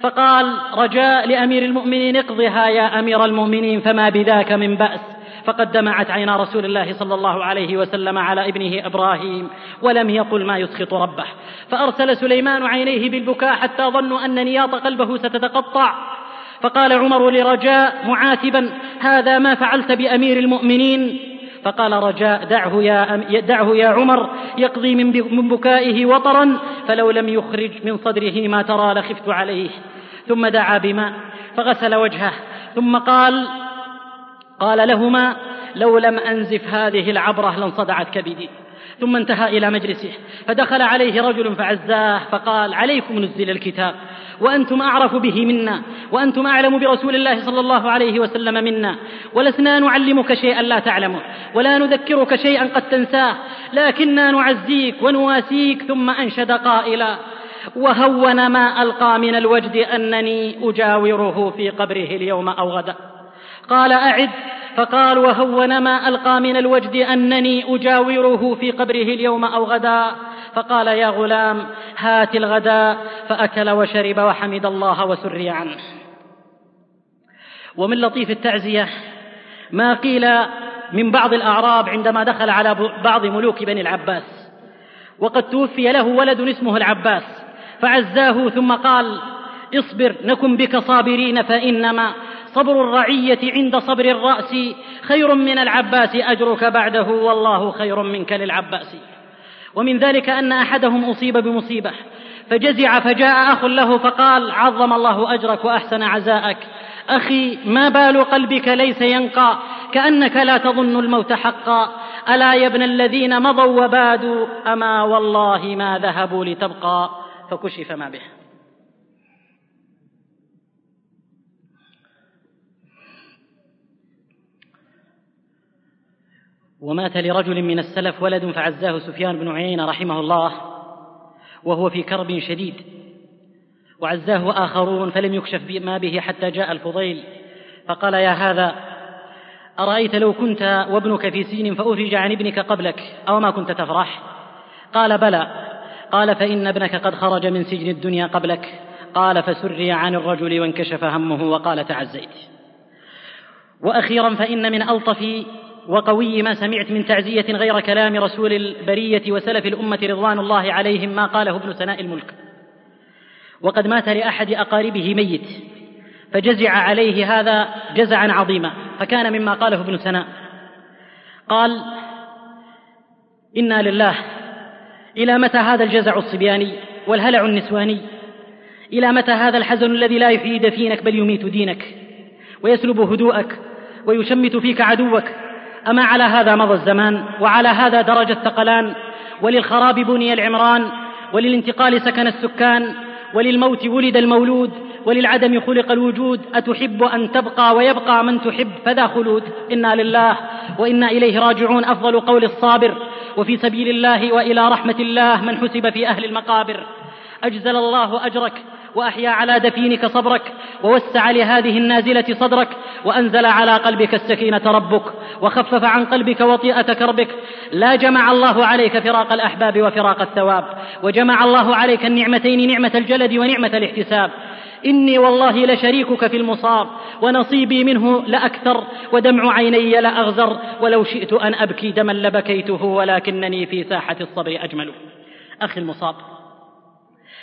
فقال رجاء لأمير المؤمنين اقضها يا أمير المؤمنين فما بذاك من بأس. فقد دمعت عينا رسول الله صلى الله عليه وسلم على ابنه إبراهيم ولم يقل ما يسخط ربه. فأرسل سليمان عينيه بالبكاء حتى ظنوا أن نياط قلبه ستتقطع. فقال عمر لرجاء معاتبا هذا ما فعلت بأمير المؤمنين؟ فقال رجاء دعه يا, دعه يا عمر يقضي من بكائه وطرا فلو لم يخرج من صدره ما ترى لخفت عليه. ثم دعا بماء فغسل وجهه ثم قال قال لهما لو لم أنزف هذه العبرة لانصدعت كبدي ثم انتهى إلى مجلسه فدخل عليه رجل فعزاه فقال عليكم نزل الكتاب وأنتم أعرف به منا وأنتم أعلم برسول الله صلى الله عليه وسلم منا ولسنا نعلمك شيئا لا تعلمه ولا نذكرك شيئا قد تنساه لكنا نعزيك ونواسيك ثم أنشد قائلا وهون ما ألقى من الوجد أنني أجاوره في قبره اليوم أو غدا. قال أعد. فقال وهون ما ألقى من الوجد أنني أجاوره في قبره اليوم أو غدا. فقال يا غلام هات الغداء فأكل وشرب وحمد الله وسري عنه. ومن لطيف التعزية ما قيل من بعض الأعراب عندما دخل على بعض ملوك بني العباس. وقد توفي له ولد اسمه العباس. فعزاه ثم قال اصبر نكن بك صابرين فإنما صبر الرعية عند صبر الرأس. خير من العباس أجرك بعده والله خير منك للعباس. ومن ذلك أن أحدهم أصيب بمصيبة فجزع فجاء أخ له فقال عظم الله أجرك وأحسن عزاءك. أخي ما بال قلبك ليس ينقى كأنك لا تظن الموت حقا. ألا يا ابن الذين مضوا وبادوا؟ أما والله ما ذهبوا لتبقى. فكشف ما به. ومات لرجل من السلف ولد فعزاه سفيان بن عيينة رحمه الله وهو في كرب شديد. وعزاه آخرون فلم يكشف ما به حتى جاء الفضيل. فقال يا هذا أرأيت لو كنت وابنك في سجن فأفرج عن ابنك قبلك أو ما كنت تفرح؟ قال بلى. قال فإن ابنك قد خرج من سجن الدنيا قبلك. قال فسري عن الرجل وانكشف همه وقال تعزيت. وأخيرا فإن من ألطف وقوي ما سمعت من تعزية غير كلام رسول البرية وسلف الأمة رضوان الله عليهم ما قاله ابن سناء الملك. وقد مات لأحد أقاربه ميت فجزع عليه هذا جزعا عظيما فكان مما قاله ابن سناء قال إنا لله إلى متى هذا الجزع الصبياني والهلع النسواني؟ إلى متى هذا الحزن الذي لا يحيي دفينك بل يميت دينك؟ ويسلب هدوءك ويشمت فيك عدوك أما على هذا مضى الزمان وعلى هذا درج الثقلان وللخراب بني العمران وللانتقال سكن السكان وللموت ولد المولود وللعدم خلق الوجود أتحب أن تبقى ويبقى من تحب؟ فذا خلود. إنا لله وإنا إليه راجعون. أفضل قول الصابر. وفي سبيل الله وإلى رحمة الله من حسب في أهل المقابر. أجزل الله أجرك. وأحيا على دفينك صبرك ووسع لهذه النازلة صدرك وأنزل على قلبك السكينة ربك وخفف عن قلبك وطيئه كربك لا جمع الله عليك فراق الأحباب وفراق الثواب وجمع الله عليك النعمتين نعمة الجلد ونعمة الاحتساب. إني والله لشريكك في المصاب ونصيبي منه لأكثر ودمع عيني لأغزر ولو شئت أن أبكي دما لبكيته ولكنني في ساحة الصبر أجمل. أخي المصاب.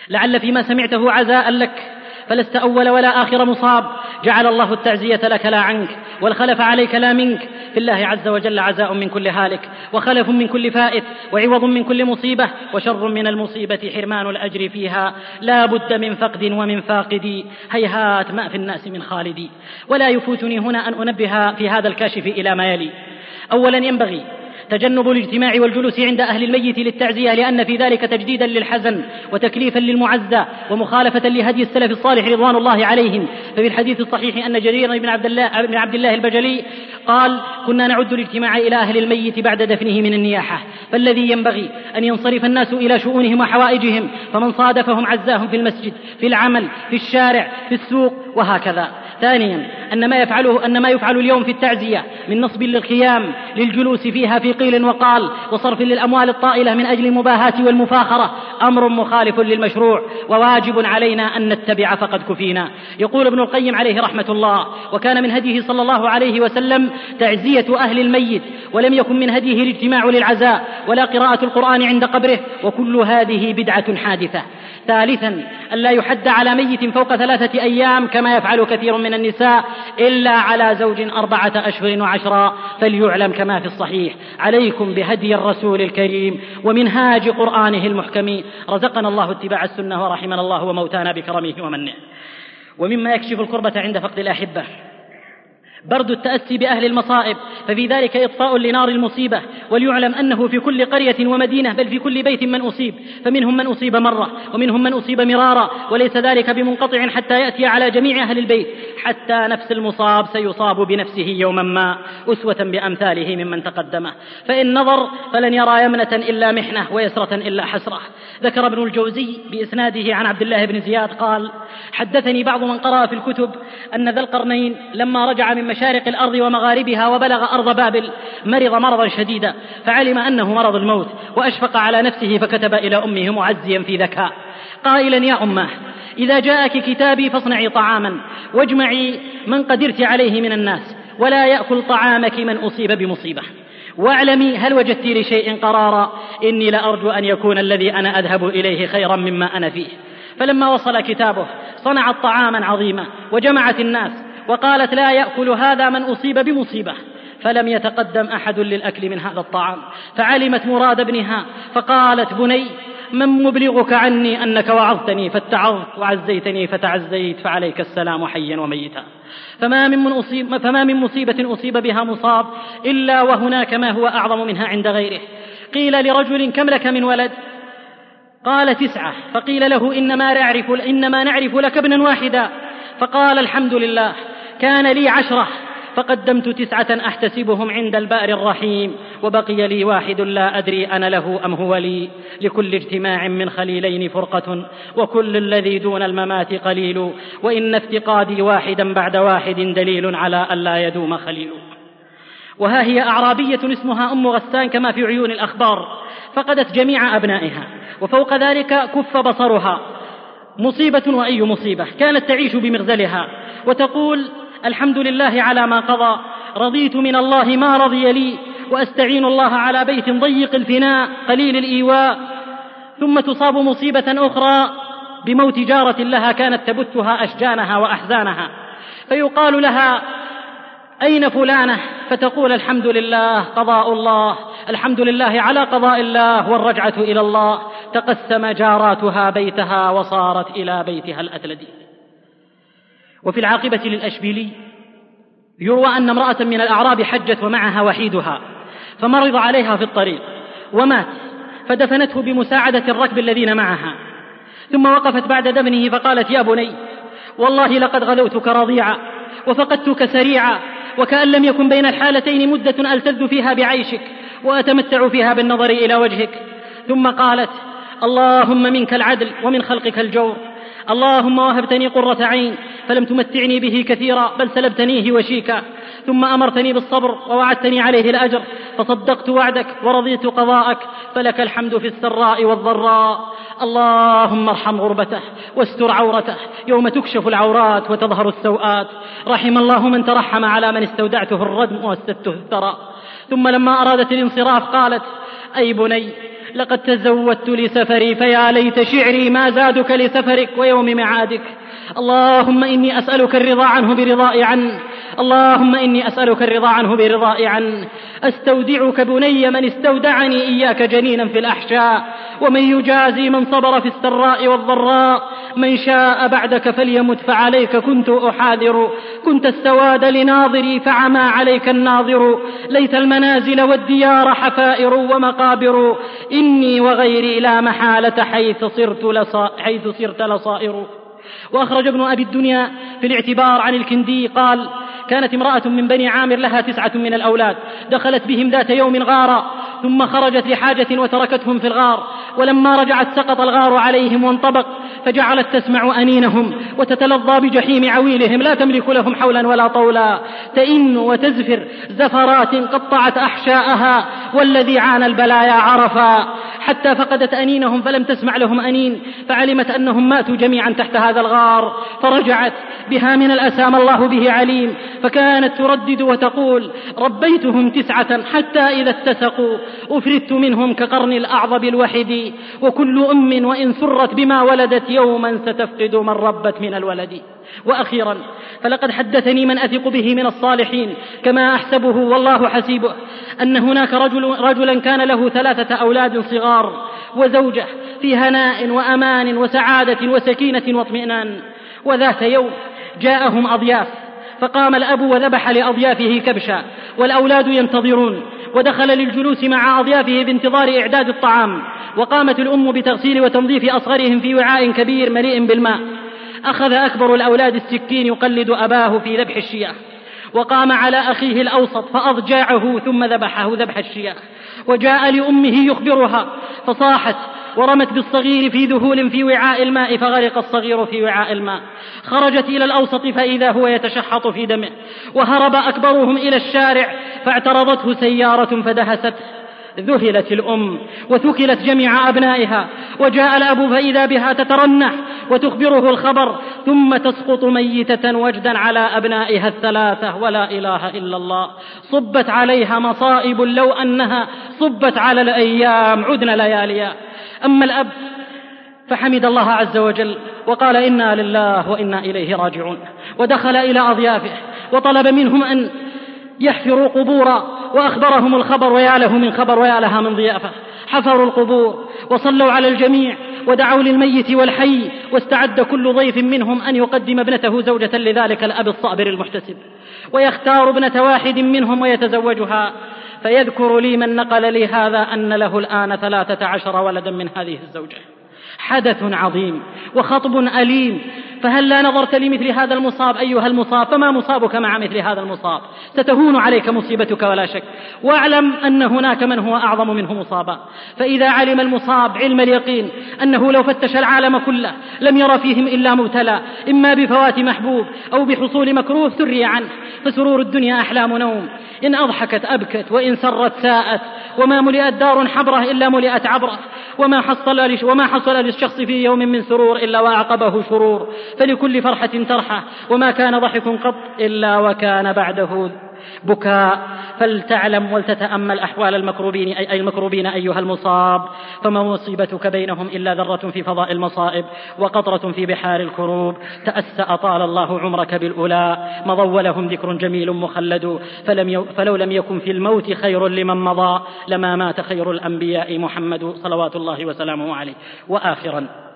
لعل فيما سمعته عزاء لك. فلست أول ولا آخر مصاب. جعل الله التعزية لك لا عنك والخلف عليك لا منك. في الله عز وجل عزاء من كل هالك وخلف من كل فائت وعوض من كل مصيبة وشر من المصيبة حرمان الأجر فيها. لا بد من فقد ومن فاقد. هيهات ما في الناس من خالدي ولا يفوتني هنا أن أنبه في هذا الكاشف إلى ما يلي. أولا ينبغي تجنب الاجتماع والجلوس عند أهل الميت للتعزية لأن في ذلك تجديدا للحزن وتكليفا للمعزى ومخالفة لهدي السلف الصالح رضوان الله عليهم. ففي الحديث الصحيح أن جرير بن عبد الله بن عبد الله البجلي قال كنا نعد الاجتماع إلى أهل الميت بعد دفنه من النياحة. فالذي ينبغي أن ينصرف الناس إلى شؤونهم وحوائجهم فمن صادفهم عزاهم في المسجد في العمل في الشارع في السوق وهكذا. ثانيا أن ما يفعله أن ما يفعل اليوم في التعزية من نصب للخيام للجلوس فيها في قيل وقال وصرف للأموال الطائلة من أجل المباهاة والمفاخرة أمر مخالف للمشروع وواجب علينا أن نتبع فقد كفينا. يقول ابن القيم عليه رحمة الله وكان من هديه صلى الله عليه وسلم تعزية أهل الميت ولم يكن من هديه الاجتماع للعزاء ولا قراءة القرآن عند قبره وكل هذه بدعة حادثة. ثالثا ألا يحد على ميت فوق ثلاثة أيام كما يفعل كثير من النساء إلا على زوج أربعة أشهر وعشرا فليعلم كما في الصحيح. عليكم بهدي الرسول الكريم ومنهاج قرآنه المحكم. رزقنا الله اتباع السنة ورحمنا الله وموتانا بكرمه ومنه. ومما يكشف الكربة عند فقد الأحبة. برد التأسي بأهل المصائب ففي ذلك إطفاء لنار المصيبة وليعلم أنه في كل قرية ومدينة بل في كل بيت من أصيب فمنهم من أصيب مرة ومنهم من أصيب مرارا وليس ذلك بمنقطع حتى يأتي على جميع أهل البيت حتى نفس المصاب سيصاب بنفسه يوما ما أسوة بأمثاله ممن تقدمه فإن نظر فلن يرى يمنة إلا محنة ويسرة إلا حسرة. ذكر ابن الجوزي بإسناده عن عبد الله بن زياد قال حدثني بعض من قرأ في الكتب أن ذا القرنين لما رجع من مشارق الأرض ومغاربها وبلغ أرض بابل مرض مرضا شديدا فعلم أنه مرض الموت وأشفق على نفسه فكتب إلى أمه معزيا في ذكاء. قائلا يا أمه إذا جاءك كتابي فاصنعي طعاما واجمعي من قدرت عليه من الناس ولا يأكل طعامك من أصيب بمصيبة. واعلمي هل وجدت لشيء قرارا إني لأرجو أن يكون الذي أنا أذهب إليه خيرا مما أنا فيه. فلما وصل كتابه صنعت طعاما عظيما وجمعت الناس وقالت لا يأكل هذا من أصيب بمصيبة. فلم يتقدم أحد للأكل من هذا الطعام. فعلمت مراد ابنها فقالت بني من مبلغك عني أنك وعظتني فاتعظت وعزيتني فتعزيت فعليك السلام حيا وميتا. فما من, من أصيب فما من مصيبة أصيب بها مصاب إلا وهناك ما هو أعظم منها عند غيره. قيل لرجل كم لك من ولد؟ قال تسعة فقيل له إنما نعرف, إنما نعرف لك ابنا واحدا. فقال الحمد لله كان لي عشرة فقدمت تسعة أحتسبهم عند البأر الرحيم وبقي لي واحد لا أدري أنا له أم هو لي. لكل اجتماع من خليلين فرقة وكل الذي دون الممات قليل. وإن افتقادي واحدا بعد واحد دليل على ألا يدوم خليل. وها هي أعرابية اسمها أم غسان كما في عيون الأخبار فقدت جميع أبنائها وفوق ذلك كف بصرها. مصيبة وأي مصيبة؟ كانت تعيش بمغزلها وتقول الحمد لله على ما قضى رضيت من الله ما رضي لي وأستعين الله على بيت ضيق الفناء قليل الإيواء. ثم تصاب مصيبة أخرى بموت جارة لها كانت تبثها أشجانها وأحزانها فيقال لها أين فلانة؟ فتقول الحمد لله قضاء الله الحمد لله على قضاء الله والرجعة إلى الله تقسم جاراتها بيتها وصارت إلى بيتها الأتلدي وفي العاقبة للأشبيلي يروى أن امرأة من الأعراب حجت ومعها وحيدها فمرض عليها في الطريق ومات فدفنته بمساعدة الركب الذين معها. ثم وقفت بعد دفنه فقالت يا بني والله لقد غلوتك رضيعا وفقدتك سريعا وكأن لم يكن بين الحالتين مدة ألتذ فيها بعيشك وأتمتع فيها بالنظر إلى وجهك. ثم قالت اللهم منك العدل ومن خلقك الجور. اللهم وهبتني قرة عين فلم تمتعني به كثيرا بل سلبتنيه وشيكا. ثم أمرتني بالصبر ووعدتني عليه الأجر فصدقت وعدك ورضيت قضاءك فلك الحمد في السراء والضراء. اللهم ارحم غربته واستر عورته يوم تكشف العورات وتظهر السوءات. رحم الله من ترحم على من استودعته الردم واسدته الثرى ثم لما أرادت الانصراف قالت أي بني لقد تزودت لسفري فيا ليت شعري ما زادك لسفرك ويوم معادك. اللهم إني أسألك الرضا عنه برضائي عنه اللهم إني أسألك الرضا عنه برضائي عنه أستودعك بني من استودعني إياك جنينا في الأحشاء ومن يجازي من صبر في السراء والضراء. من شاء بعدك فليمت فعليك كنت أحاذر. كنت السواد لناظري فعمى عليك الناظر. ليت المنازل والديار حفائر ومقابر. إني وغيري لا محالة حيث صرت, لصا حيث صرت لصائر. وأخرج ابن أبي الدنيا في الاعتبار عن الكندي قال كانت امرأة من بني عامر لها تسعة من الأولاد دخلت بهم ذات يوم غارا ثم خرجت لحاجة وتركتهم في الغار ولما رجعت سقط الغار عليهم وانطبق فجعلت تسمع أنينهم وتتلظى بجحيم عويلهم لا تملك لهم حولا ولا طولا تئن وتزفر زفرات قطعت أحشاءها والذي عانى البلايا عرفا حتى فقدت أنينهم فلم تسمع لهم أنين فعلمت أنهم ماتوا جميعا تحت هذا الغار فرجعت بها من الأسى ما الله به عليم فكانت تردد وتقول ربيتهم تسعة حتى إذا اتسقوا أفردت منهم كقرن الأعظب الوحد وكل أم وإن سرت بما ولدت يوما ستفقد من ربت من الولد. وأخيرا فلقد حدثني من أثق به من الصالحين كما أحسبه والله حسيبه أن هناك رجل رجلا كان له ثلاثة أولاد صغار وزوجة في هناء وأمان وسعادة وسكينة واطمئنان. وذات يوم جاءهم أضياف فقام الأب وذبح لأضيافه كبشا والأولاد ينتظرون ودخل للجلوس مع أضيافه بانتظار إعداد الطعام وقامت الأم بتغسيل وتنظيف أصغرهم في وعاء كبير مليء بالماء. أخذ أكبر الأولاد السكين يقلد أباه في ذبح الشياخ وقام على أخيه الأوسط فأضجاعه ثم ذبحه ذبح الشياخ وجاء لأمه يخبرها فصاحت ورمت بالصغير في ذهول في وعاء الماء فغرق الصغير في وعاء الماء خرجت إلى الأوسط فإذا هو يتشحط في دمه وهرب أكبرهم إلى الشارع فاعترضته سيارة فدهسته ذهلت الأم وثكلت جميع أبنائها وجاء الأب فإذا بها تترنح وتخبره الخبر ثم تسقط ميتة وجدا على أبنائها الثلاثة ولا إله إلا الله. صبت عليها مصائب لو أنها صبت على الأيام عدن لياليا. أما الأب فحمد الله عز وجل وقال إنا لله وإنا إليه راجعون. ودخل إلى أضيافه وطلب منهم أن يحفروا قبورا وأخبرهم الخبر ويا له من خبر ويا لها من ضيافة حفروا القبور وصلوا على الجميع ودعوا للميت والحي واستعد كل ضيف منهم أن يقدم ابنته زوجة لذلك الأب الصابر المحتسب. ويختار ابنة واحد منهم ويتزوجها. فيذكر لي من نقل لي هذا أن له الآن ثلاثة عشر ولدا من هذه الزوجة. حدث عظيم وخطب أليم فهل لا نظرت لمثل هذا المصاب أيها المصاب؟ فما مصابك مع مثل هذا المصاب؟ ستهون عليك مصيبتك ولا شك. واعلم أن هناك من هو أعظم منه مصابا. فإذا علم المصاب علم اليقين أنه لو فتش العالم كله لم يرى فيهم إلا مبتلى إما بفوات محبوب أو بحصول مكروه ثري عنه فسرور الدنيا أحلام نوم. إن أضحكت أبكت وإن سرت ساءت وما ملئت دار حبرة إلا ملئت عبرة وما حصل وما حصل للشخص في يوم من سرور إلا وأعقبه شرور. فلكل فرحة ترحى وما كان ضحك قط إلا وكان بعده بكاء. فلتعلم ولتتأمل أحوال المكروبين أي المكروبين أيها المصاب. فما مصيبتك بينهم إلا ذرة في فضاء المصائب وقطرة في بحار الكروب. تأسى أطال الله عمرك بالأولى. مضى لهم ذكر جميل مخلد. فلم فلو لم يكن في الموت خير لمن مضى لما مات خير الأنبياء محمد صلوات الله وسلامه عليه. وآخرا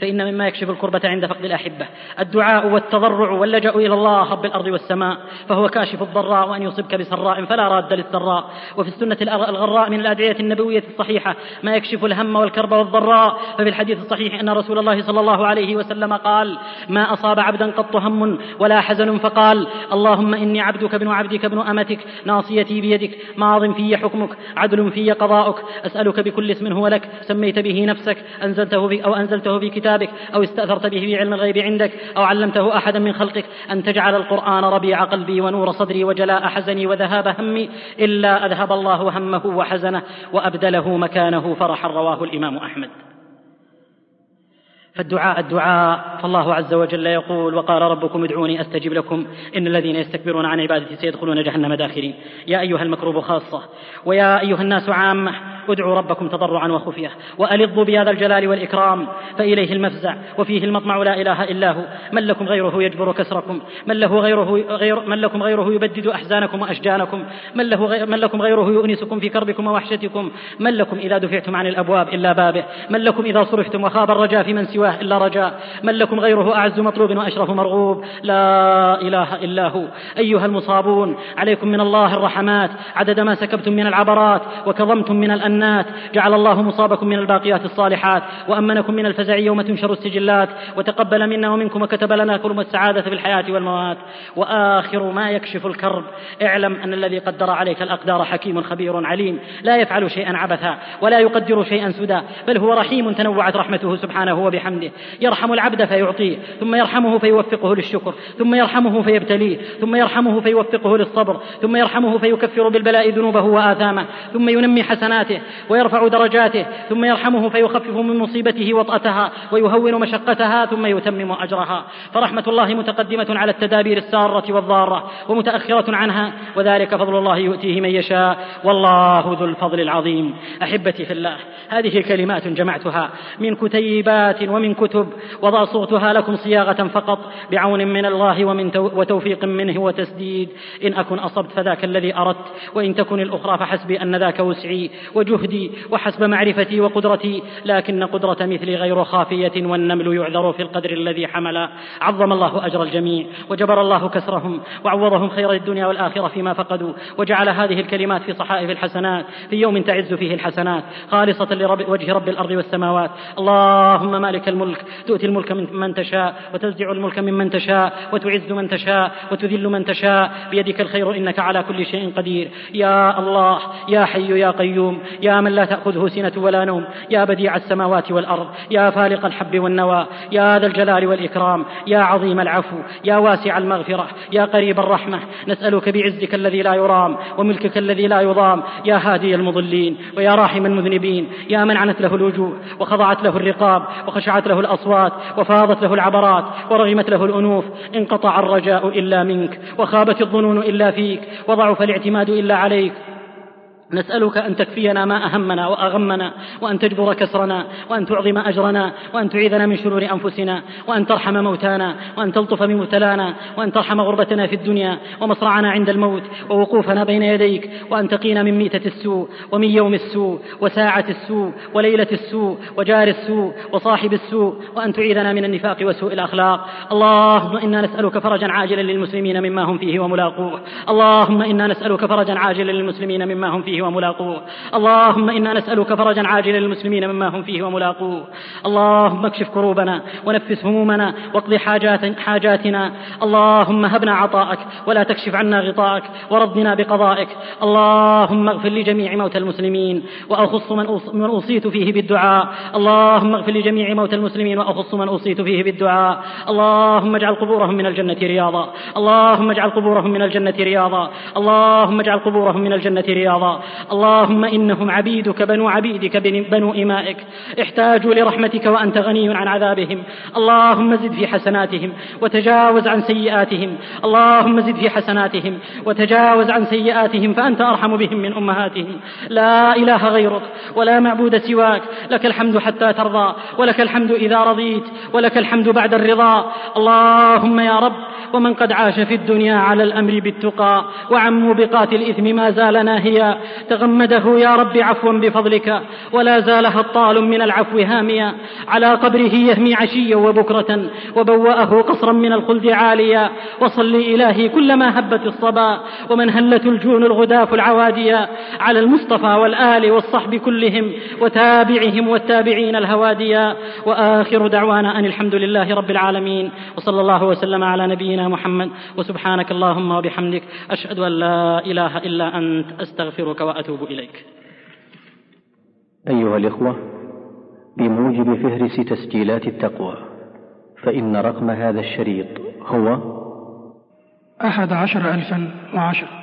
فإن مما يكشف الكربة عند فقد الأحبة. الدعاء والتضرع واللجأ إلى الله رب الأرض والسماء فهو كاشف الضراء وأن يصبك بسراء فلا راد للسراء. وفي السنة الغراء من الأدعية النبوية الصحيحة ما يكشف الهم والكرب والضراء. ففي الحديث الصحيح أن رسول الله صلى الله عليه وسلم قال ما أصاب عبدا قط هم ولا حزن فقال اللهم إني عبدك ابن عبدك ابن أمتك ناصيتي بيدك ماض في حكمك عدل في قضاؤك أسألك بكل اسم هو لك سميت به نفسك أنزلته في أو أنزلته في كتابك أو استأثرت به في علم الغيب عندك أو علمته أحدا من خلقك أن تجعل القرآن ربيع قلبي ونور صدري وجلاء حزني وذهاب همي إلا أذهب الله همه وحزنه وأبدله مكانه فرحا رواه الإمام أحمد. فالدعاء الدعاء. فالله عز وجل يقول وقال ربكم ادعوني استجب لكم. إن الذين يستكبرون عن عبادتي سيدخلون جهنم داخرين. يا أيها المكروب خاصة ويا أيها الناس عامة ادعوا ربكم تضرعا وخفية والظوا بهذا الجلال والإكرام فإليه المفزع وفيه المطمع لا إله إلا هو. من لكم غيره يجبر كسركم. من له غيره غير من لكم غيره يبدد أحزانكم وأشجانكم. من له غير من لكم غيره يؤنسكم في كربكم ووحشتكم. من لكم إذا دفعتم عن الأبواب إلا بابه. من لكم إذا صرفتم وخاب الرجاء في من سواه إلا رجاء. من لكم غيره أعز مطلوب وأشرف مرغوب. لا إله إلا هو. أيها المصابون عليكم من الله الرحمات. عدد ما سكبتم من العبرات وكظمتم من الأنات. جعل الله مصابكم من الباقيات الصالحات. وأمنكم من الفزع يوم تنشر السجلات. وتقبل منا ومنكم وكتب لنا كرم السعاده في الحياة والموات وآخر ما يكشف الكرب. اعلم أن الذي قدر عليك الأقدار حكيم خبير عليم. لا يفعل شيئا عبثا. ولا يقدر شيئا سدى بل هو رحيم تنوعت رحمته سبحانه وبحمده. يرحم العبد فيعطيه ثم يرحمه فيوفقه للشكر ثم يرحمه فيبتليه ثم يرحمه فيوفقه للصبر ثم يرحمه فيكفر بالبلاء ذنوبه وآثامه ثم ينمي حسناته ويرفع درجاته ثم يرحمه فيخفف من مصيبته وطأتها ويهون مشقتها ثم يتمم أجرها. فرحمة الله متقدمة على التدابير السارة والضارة ومتأخرة عنها وذلك فضل الله يؤتيه من يشاء والله ذو الفضل العظيم. أحبتي في الله هذه كلمات جمعتها من كتيبات ومن كتب وضع صوتها لكم صياغة فقط بعون من الله ومن وتوفيق منه وتسديد. إن أكن أصبت فذاك الذي أردت وإن تكن الأخرى فحسبي أن ذاك وسعي وجهدي وحسب معرفتي وقدرتي. لكن قدرة مثلي غير خافية والنمل يعذر في القدر الذي حمل. عظم الله أجر الجميع وجبر الله كسرهم وعوضهم خير الدنيا والآخرة فيما فقدوا. وجعل هذه الكلمات في صحائف الحسنات في يوم تعز فيه الحسنات. خالصة لرب وجه رب الأرض والسماوات. اللهم مالك الملك تؤتي الملك من من تشاء وتنزع الملك ممن تشاء وتعز من تشاء وتذل من تشاء. بيدك الخير إنك على كل شيء قدير. يا الله يا حي يا قيوم يا من لا تأخذه سنة ولا نوم يا بديع السماوات والأرض يا فالق الحب والنوى يا ذا الجلال والإكرام يا عظيم العفو يا واسع المغفرة يا قريب الرحمة. نسألك بعزك الذي لا يرام وملكك الذي لا يضام يا هادي المضلين ويا راحم المذنبين يا من عنت له الوجوه وخضعت له الرقاب وخشعت له الأصوات وفاضت له العبرات ورغمت له الأنوف انقطع الرجاء إلا منك وخابت الظنون إلا فيك وضعف الاعتماد إلا عليك. نسألك أن تكفينا ما أهمنا وأغمنا وأن تجبر كسرنا وأن تعظم أجرنا وأن تعيذنا من شرور أنفسنا وأن ترحم موتانا وأن تلطف بمبتلانا وأن ترحم غربتنا في الدنيا ومصرعنا عند الموت ووقوفنا بين يديك وأن تقينا من ميتة السوء ومن يوم السوء وساعة السوء وليلة السوء وجار السوء وصاحب السوء وأن تعيذنا من النفاق وسوء الأخلاق. اللهم إنا نسألك فرجا عاجلا للمسلمين مما هم فيه وملاقوه. اللهم إنا نسألك فرجا عاجلا للمسلمين مما هم فيه وملاقوه. اللهم إنا نسألك فرجا عاجلا للمسلمين مما هم فيه وملاقوه. اللهم اكشف كروبنا ونفس همومنا واقض حاجات حاجاتنا. اللهم هبنا عطاءك ولا تكشف عنا غطاءك ورضنا بقضائك. اللهم اغفر لجميع موتى المسلمين وأخص من أوصيت فيه بالدعاء. اللهم اغفر لجميع موتى المسلمين وأخص من أوصيت فيه بالدعاء. اللهم اجعل قبورهم من الجنة رياضا. اللهم اجعل قبورهم من الجنة رياضا. اللهم اجعل قبورهم من الجنة رياضا. اللهم إنهم عبيدك بنو عبيدك بنو إمائك. احتاجوا لرحمتك وأنت غني عن عذابهم. اللهم زد في حسناتهم وتجاوز عن سيئاتهم. اللهم زد في حسناتهم وتجاوز عن سيئاتهم فأنت أرحم بهم من أمهاتهم. لا إله غيرك ولا معبود سواك. لك الحمد حتى ترضى ولك الحمد إذا رضيت ولك الحمد بعد الرضا. اللهم يا رب ومن قد عاش في الدنيا على الأمر بالتقى وعن موبقات الإثم ما زال ناهيا. تغمده يا رب عفوا بفضلك ولا زال هطال من العفو هاميا على قبره يهمي عشيا وبكرة وبوأه قصرا من الخلد عاليا. وصل إلهي كلما هبت الصبا ومن هلت الجون الغداف العواديا. على المصطفى والآل والصحب كلهم وتابعهم والتابعين الهواديا. وآخر دعوانا أن الحمد لله رب العالمين. وصلى الله وسلم على نبينا محمد. وسبحانك اللهم وبحمدك أشهد أن لا إله إلا أنت أستغفرك وأتوب إليك. أيها الإخوة بموجب فهرس تسجيلات التقوى فإن رقم هذا الشريط هو أحد عشر ألفا وعشر.